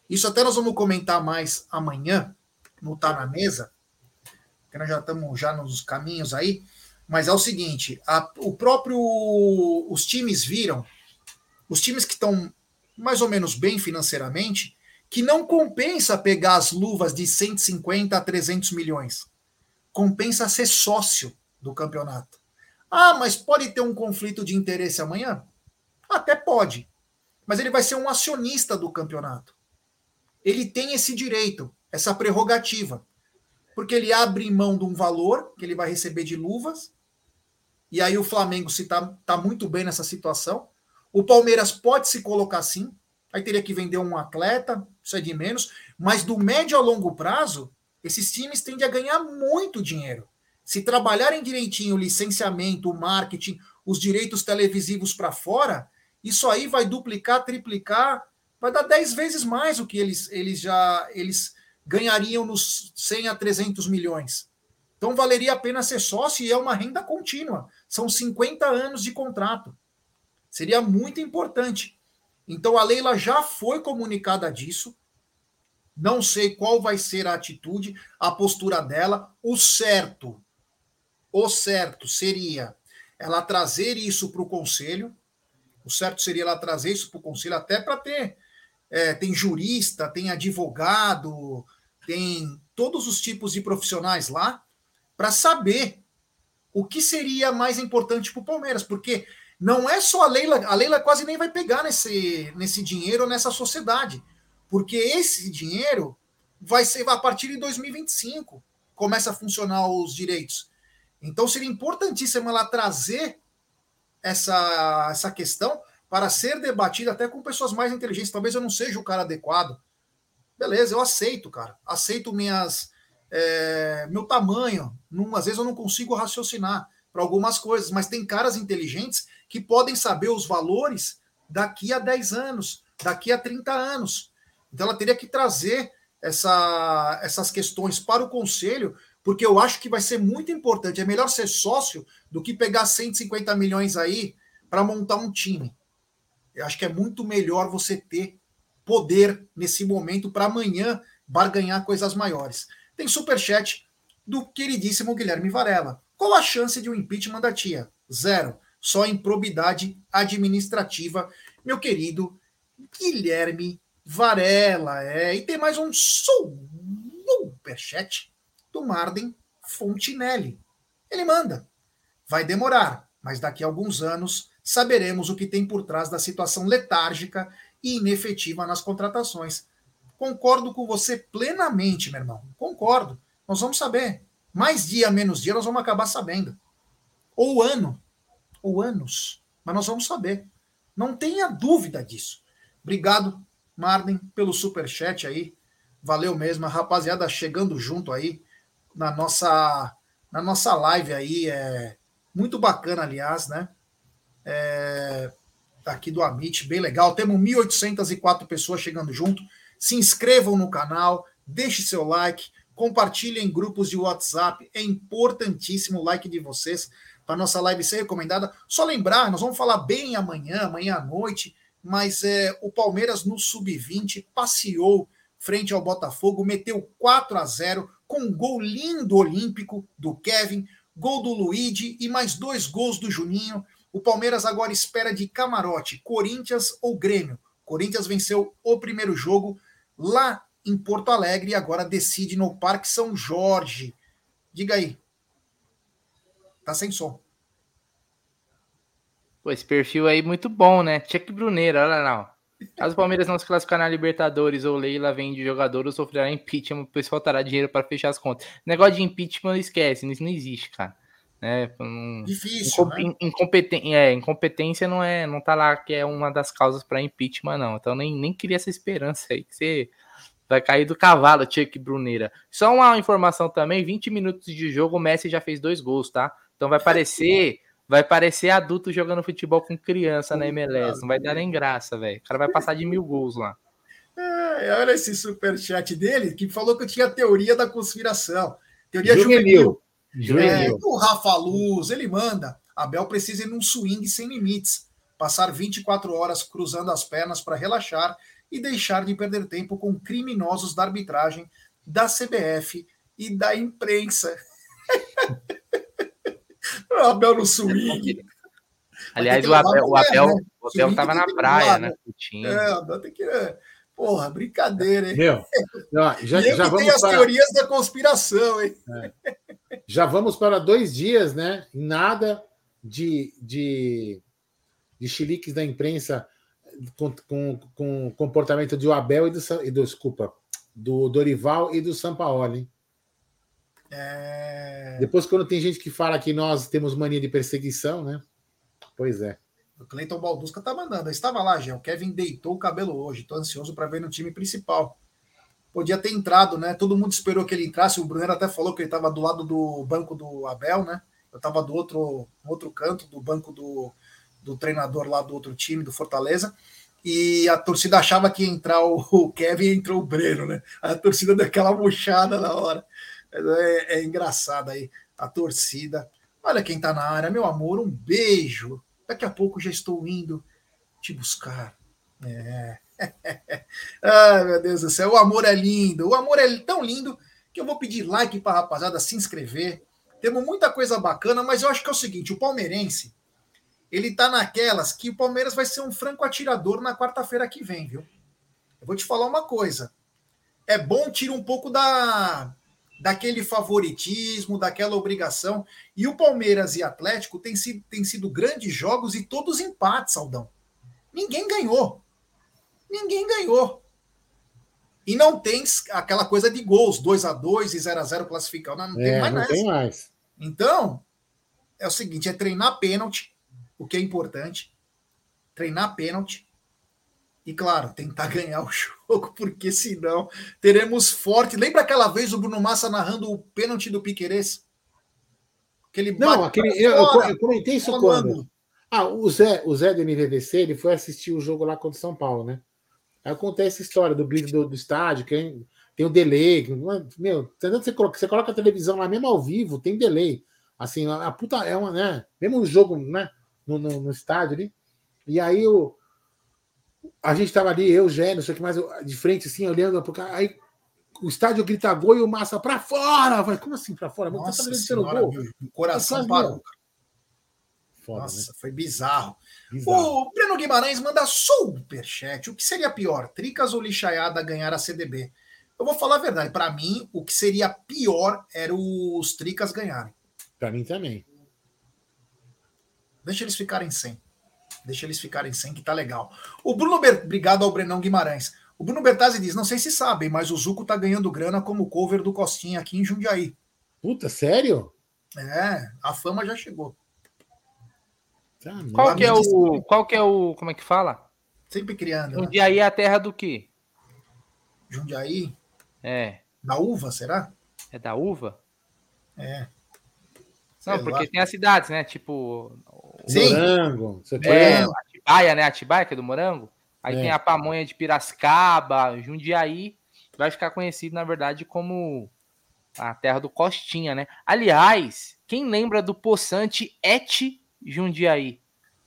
Isso até nós vamos comentar mais amanhã, no Tá na Mesa, que nós já estamos já nos caminhos aí. Mas é o seguinte: a, o próprio. Os times viram, os times que estão mais ou menos bem financeiramente, que não compensa pegar as luvas de 150 a 300 milhões. Compensa ser sócio do campeonato. Ah, mas pode ter um conflito de interesse amanhã? Até pode. Mas ele vai ser um acionista do campeonato. Ele tem esse direito, essa prerrogativa. Porque ele abre mão de um valor que ele vai receber de luvas. E aí o Flamengo se tá, tá muito bem nessa situação. O Palmeiras pode se colocar assim. Aí teria que vender um atleta, isso é de menos. Mas do médio a longo prazo, esses times tendem a ganhar muito dinheiro. Se trabalharem direitinho o licenciamento, o marketing, os direitos televisivos para fora, isso aí vai duplicar, triplicar, vai dar 10 vezes mais o que eles, eles já eles ganhariam nos 100 a 300 milhões. Então valeria a pena ser sócio e é uma renda contínua. São 50 anos de contrato. Seria muito importante. Então a Leila já foi comunicada disso. Não sei qual vai ser a atitude, a postura dela. O certo o certo seria ela trazer isso para o conselho. O certo seria ela trazer isso para o conselho, até para ter. É, tem jurista, tem advogado, tem todos os tipos de profissionais lá, para saber o que seria mais importante para o Palmeiras. Porque não é só a Leila, a Leila quase nem vai pegar nesse, nesse dinheiro nessa sociedade, porque esse dinheiro vai ser a partir de 2025 começa a funcionar os direitos. Então seria importantíssimo ela trazer essa, essa questão para ser debatida até com pessoas mais inteligentes. Talvez eu não seja o cara adequado. Beleza, eu aceito, cara. Aceito minhas é, meu tamanho. Num, às vezes eu não consigo raciocinar para algumas coisas, mas tem caras inteligentes que podem saber os valores daqui a 10 anos, daqui a 30 anos. Então ela teria que trazer essa, essas questões para o conselho, porque eu acho que vai ser muito importante. É melhor ser sócio do que pegar 150 milhões aí para montar um time. Eu acho que é muito melhor você ter poder nesse momento para amanhã barganhar coisas maiores. Tem superchat do queridíssimo Guilherme Varela. Qual a chance de um impeachment da tia? Zero. Só improbidade administrativa, meu querido Guilherme Varela. É. E tem mais um superchat do Marden Fontinelli. Ele manda. Vai demorar, mas daqui a alguns anos saberemos o que tem por trás da situação letárgica e inefetiva nas contratações. Concordo com você plenamente, meu irmão. Concordo. Nós vamos saber. Mais dia, menos dia, nós vamos acabar sabendo. Ou ano, ou anos. Mas nós vamos saber. Não tenha dúvida disso. Obrigado, Marden, pelo super chat aí. Valeu mesmo, a rapaziada chegando junto aí na nossa na nossa live aí é muito bacana, aliás, né? É, aqui do Amit, bem legal. Temos 1.804 pessoas chegando junto. Se inscrevam no canal, deixe seu like, compartilhem em grupos de WhatsApp. É importantíssimo o like de vocês para nossa live ser recomendada. Só lembrar, nós vamos falar bem amanhã, amanhã à noite, mas é, o Palmeiras no sub-20 passeou frente ao Botafogo, meteu 4 a 0 com um gol lindo olímpico do Kevin, gol do Luigi e mais dois gols do Juninho. O Palmeiras agora espera de camarote, Corinthians ou Grêmio. Corinthians venceu o primeiro jogo lá em Porto Alegre e agora decide no Parque São Jorge. Diga aí. Tá sem som. Pô, esse perfil aí muito bom, né? Cheque Bruneira, olha lá. Caso o Palmeiras não se classificar na Libertadores ou Leila vende jogador ou sofrerá impeachment, pois faltará dinheiro para fechar as contas. Negócio de impeachment, esquece, isso não existe, cara. Né? Difícil. Incom né? é, incompetência não é, não tá lá que é uma das causas para impeachment, não. Então nem, nem queria essa esperança aí que você vai cair do cavalo, Chuck Bruneira. Só uma informação também: 20 minutos de jogo, o Messi já fez dois gols, tá? Então vai parecer. Vai parecer adulto jogando futebol com criança na MLS. Não vai dar nem graça, velho. O cara vai passar de mil gols lá. É, olha esse superchat dele, que falou que eu tinha teoria da conspiração. Teoria juvenil. juvenil. É, o Rafa Luz, ele manda. Abel precisa ir num swing sem limites. Passar 24 horas cruzando as pernas para relaxar e deixar de perder tempo com criminosos da arbitragem, da CBF e da imprensa. o Abel no swing. Aliás, o Abel, o Abel, né? o Abel tava na praia, né? Putinho. É, o Abel tem que. Porra, brincadeira, hein? Meu, já, já vamos tem as para... teorias da conspiração, hein? É. Já vamos para dois dias, né? Nada de, de, de chiliques da imprensa com, com, com o comportamento do Abel e do, e do desculpa, do Dorival e do Sampaoli, hein? É... Depois, quando tem gente que fala que nós temos mania de perseguição, né? Pois é. O Cleiton Baldusca tá mandando. Eu estava lá, Gé. O Kevin deitou o cabelo hoje. Tô ansioso para ver no time principal. Podia ter entrado, né? Todo mundo esperou que ele entrasse. O Brunner até falou que ele estava do lado do banco do Abel, né? Eu estava do outro, outro canto, do banco do, do treinador lá do outro time, do Fortaleza. E a torcida achava que ia entrar o, o Kevin e entrou o Breno, né? A torcida deu aquela murchada na hora. É, é engraçado aí a torcida. Olha quem tá na área, meu amor, um beijo. Daqui a pouco já estou indo te buscar. É. Ai, meu Deus do céu, o amor é lindo. O amor é tão lindo que eu vou pedir like para a rapaziada se inscrever. Temos muita coisa bacana, mas eu acho que é o seguinte: o palmeirense ele tá naquelas que o Palmeiras vai ser um franco atirador na quarta-feira que vem, viu? Eu vou te falar uma coisa. É bom tirar um pouco da daquele favoritismo, daquela obrigação. E o Palmeiras e Atlético têm sido, têm sido grandes jogos e todos empates, Aldão. Ninguém ganhou. Ninguém ganhou. E não tem aquela coisa de gols, 2 a 2 e 0 a 0 classificar. Não, não É, tem mais não nessa. tem mais. Então, é o seguinte: é treinar pênalti, o que é importante. Treinar pênalti. E, claro, tentar ganhar o jogo, porque senão teremos forte. Lembra aquela vez o Bruno Massa narrando o pênalti do Piquerez? Aquele Não, aquele, eu, eu- comentei isso falando. quando. Ah, o Zé, o Zé do NVVC, ele foi assistir o jogo lá contra o São Paulo, né? Aí acontece essa história do blitz do, do estádio, que tem o delay. é- Meu, você coloca, você coloca a televisão lá mesmo ao vivo, tem delay. Assim, a, a puta é uma, né? Mesmo o jogo, né? No, no, no estádio ali. E aí o, a gente tava ali, eu, Gé, não sei o que mais, de frente, assim, olhando pro cara. Aí o estádio grita gol e o Massa pra fora. Falei, como assim pra fora? Você Nossa tá senhora, gol? meu, o coração parou. Foda, Nossa, foi bizarro. né? Bizarro. O Breno Guimarães manda superchat. O que seria pior, Tricas ou Lixaiada ganhar a CDB? Eu vou falar a verdade. Para mim, o que seria pior era os Tricas ganharem. Pra mim também. Deixa eles ficarem sem. Deixa eles ficarem sem, que tá legal. O Bruno Ber... Obrigado ao Brenão Guimarães. O Bruno Bertazzi diz: não sei se sabem, mas o Zuco tá ganhando grana como cover do Costinha aqui em Jundiaí. Puta, sério? É, a fama já chegou. Tá, Qual que é o. Qual que é o. Como é que fala? Sempre criando. Né? dia aí é a terra do quê? Jundiaí, É. da uva, será? É da uva? É. Não, Sei porque lá. tem as cidades, né? Tipo. Sim. Morango, quê. É, Atibaia, né? Atibaia, que é do Morango. Aí É. tem a pamonha de Piracicaba, Jundiaí. Vai ficar conhecido, na verdade, como a terra do Costinha, né? Aliás, quem lembra do poçante Et Jundiaí?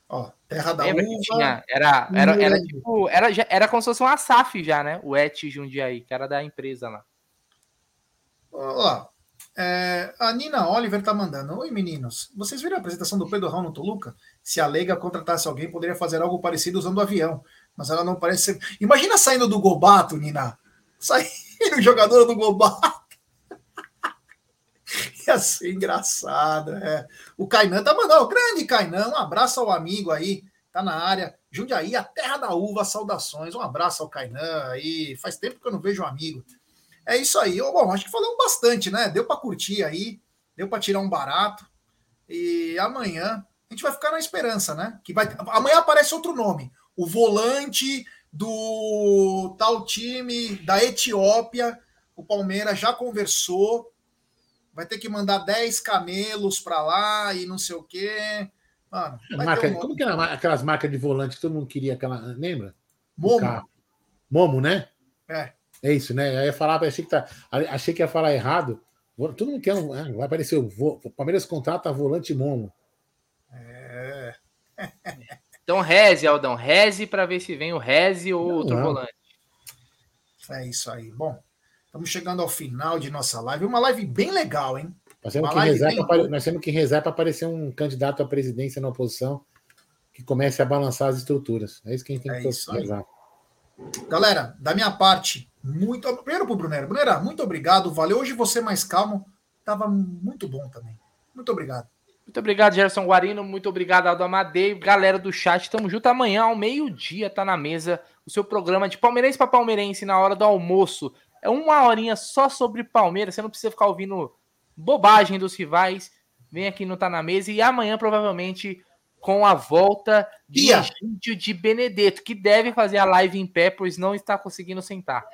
Ó, terra da Lembra uva. tinha? Era, era, era tipo. Era, já- era como se fosse uma SAF já, né? O Et Jundiaí, que era da empresa lá. Ó, lá. É, a Nina Oliver tá mandando. Oi, meninos. Vocês viram a apresentação do Pedro Raul no Toluca? Se a Lega contratasse alguém, poderia fazer algo parecido usando o avião. Mas ela não parece ser. Imagina saindo do Gobato, Nina. Saindo jogadora do Gobato. Ia ser engraçado. É. O Kainan tá mandando. Grande Kainan. Um abraço ao amigo aí. Tá na área. Jundiaí, a terra da uva. Saudações. Um abraço ao Kainan aí. Faz tempo que eu não vejo um amigo. É isso aí. Bom, acho que falamos bastante, né? Deu para curtir aí, deu para tirar um barato. E amanhã a gente vai ficar na esperança, né? Que vai amanhã aparece outro nome, o volante do tal time da Etiópia. O Palmeiras já conversou. Vai ter que mandar 10 camelos para lá e não sei o quê. Mano, vai Marca- ter um como que era aquelas marcas de volante que todo mundo queria aquela. Lembra? Momo. Momo, né? É. É isso, né? Aí eu falava, achei que, tá, achei que ia falar errado. Todo mundo quer um. ah, Vai aparecer o, vo- o Palmeiras contrata volante Momo. É. Então reze, Aldão. Reze para ver se vem o Reze ou Não, outro não. volante. É isso aí. Bom, estamos chegando ao final de nossa live. Uma live bem legal, hein? Nós temos, Uma que rezar bem pra, nós temos que rezar para aparecer um candidato à presidência na oposição que comece a balançar as estruturas. É isso que a gente tem É que aí. rezar. Galera, da minha parte, muito. Primeiro pro Brunera. Brunera, muito obrigado. Valeu. Hoje você mais calmo. Tava muito bom também. Muito obrigado. Muito obrigado, Gerson Guarino. Muito obrigado, Aldo Amadei. Galera do chat, tamo junto. Amanhã, ao meio-dia, tá na mesa o seu programa de palmeirense para palmeirense na hora do almoço. É uma horinha só sobre Palmeiras. Você não precisa ficar ouvindo bobagem dos rivais. Vem aqui no Tá na Mesa. E amanhã, provavelmente, com a volta de Ia. Egídio de Benedetto, que deve fazer a live em pé, pois não está conseguindo sentar.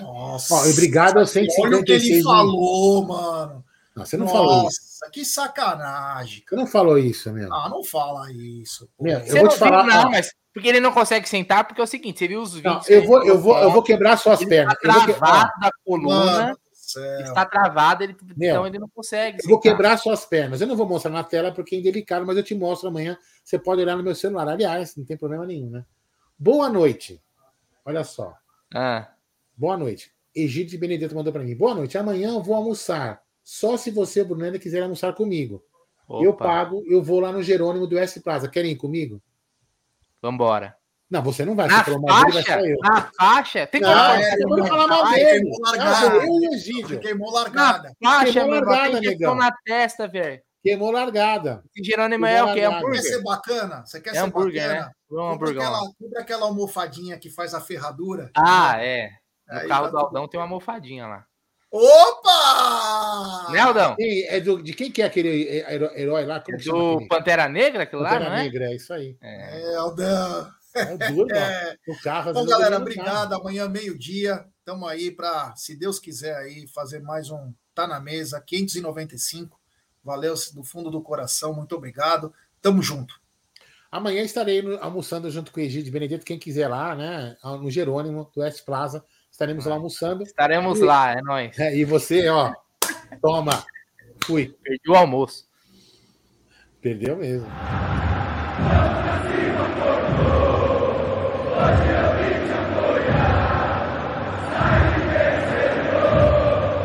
Nossa. Ó, obrigado aos Olha o que 156 ele mil. falou, mano. Não, você não falou isso. Nossa, que sacanagem. Você não falou isso, meu. Ah, não fala isso. Meu, Você eu vou não te falar. viu, não, mas porque ele não consegue sentar, porque é o seguinte, você viu os não, vídeos. eu que vou, eu vou, eu vou quebrar suas ele pernas. Está Eu vou, que- ó, travado da coluna, Mano céu. está travado, ele, Meu, então ele não consegue. eu vou quebrar suas pernas. Eu não vou mostrar na tela porque é indelicado, mas eu te mostro amanhã. Você pode olhar no meu celular. Aliás, não tem problema nenhum, né? Boa noite. Olha só. Ah, Boa noite. Egídio de Benedetto mandou para mim. Boa noite. Amanhã eu vou almoçar. Só se você, Brunella, quiser almoçar comigo. Eu opa, pago, eu vou lá no Jerônimo do S Plaza. Querem ir comigo? Vambora. Não, você não vai. Na Você falou mal dele, vai faixa, eu. na faixa, tem Não, como é, você não, pode falar mal não, dele. queimou largada. eu e o Egídio. Queimou Na largada. faixa, Queimou irmão, largada, negão. na testa, velho. Queimou largada. Esse Jerônimo é Queimou o quê? largada. Quer Hambúrguer? ser bacana? Você quer É ser hambúrguer, bacana? né? Um Compra hambúrguer aquela, compra aquela almofadinha que faz a ferradura. Ah, é. No Aí carro tá do Aldão tem uma almofadinha lá. Opa! Né, Aldão? É do- de quem que é aquele herói, herói lá? Como É que do? Pantera Negra, aquilo lá, Pantera não é? Negra, é isso aí. É. É, Aldão. É duro. É. No carro. Bom, galera, no obrigado. Amanhã, meio-dia, estamos aí para, se Deus quiser, aí fazer mais um Tá na Mesa, 595. Valeu do fundo do coração, muito obrigado. Tamo junto. Amanhã estarei almoçando junto com o Egídio Benedito, quem quiser lá, né? No Jerônimo, do West Plaza. Estaremos lá almoçando. Estaremos lá, é nóis. É, e você, ó, toma. Fui. Perdi o almoço. Perdeu mesmo.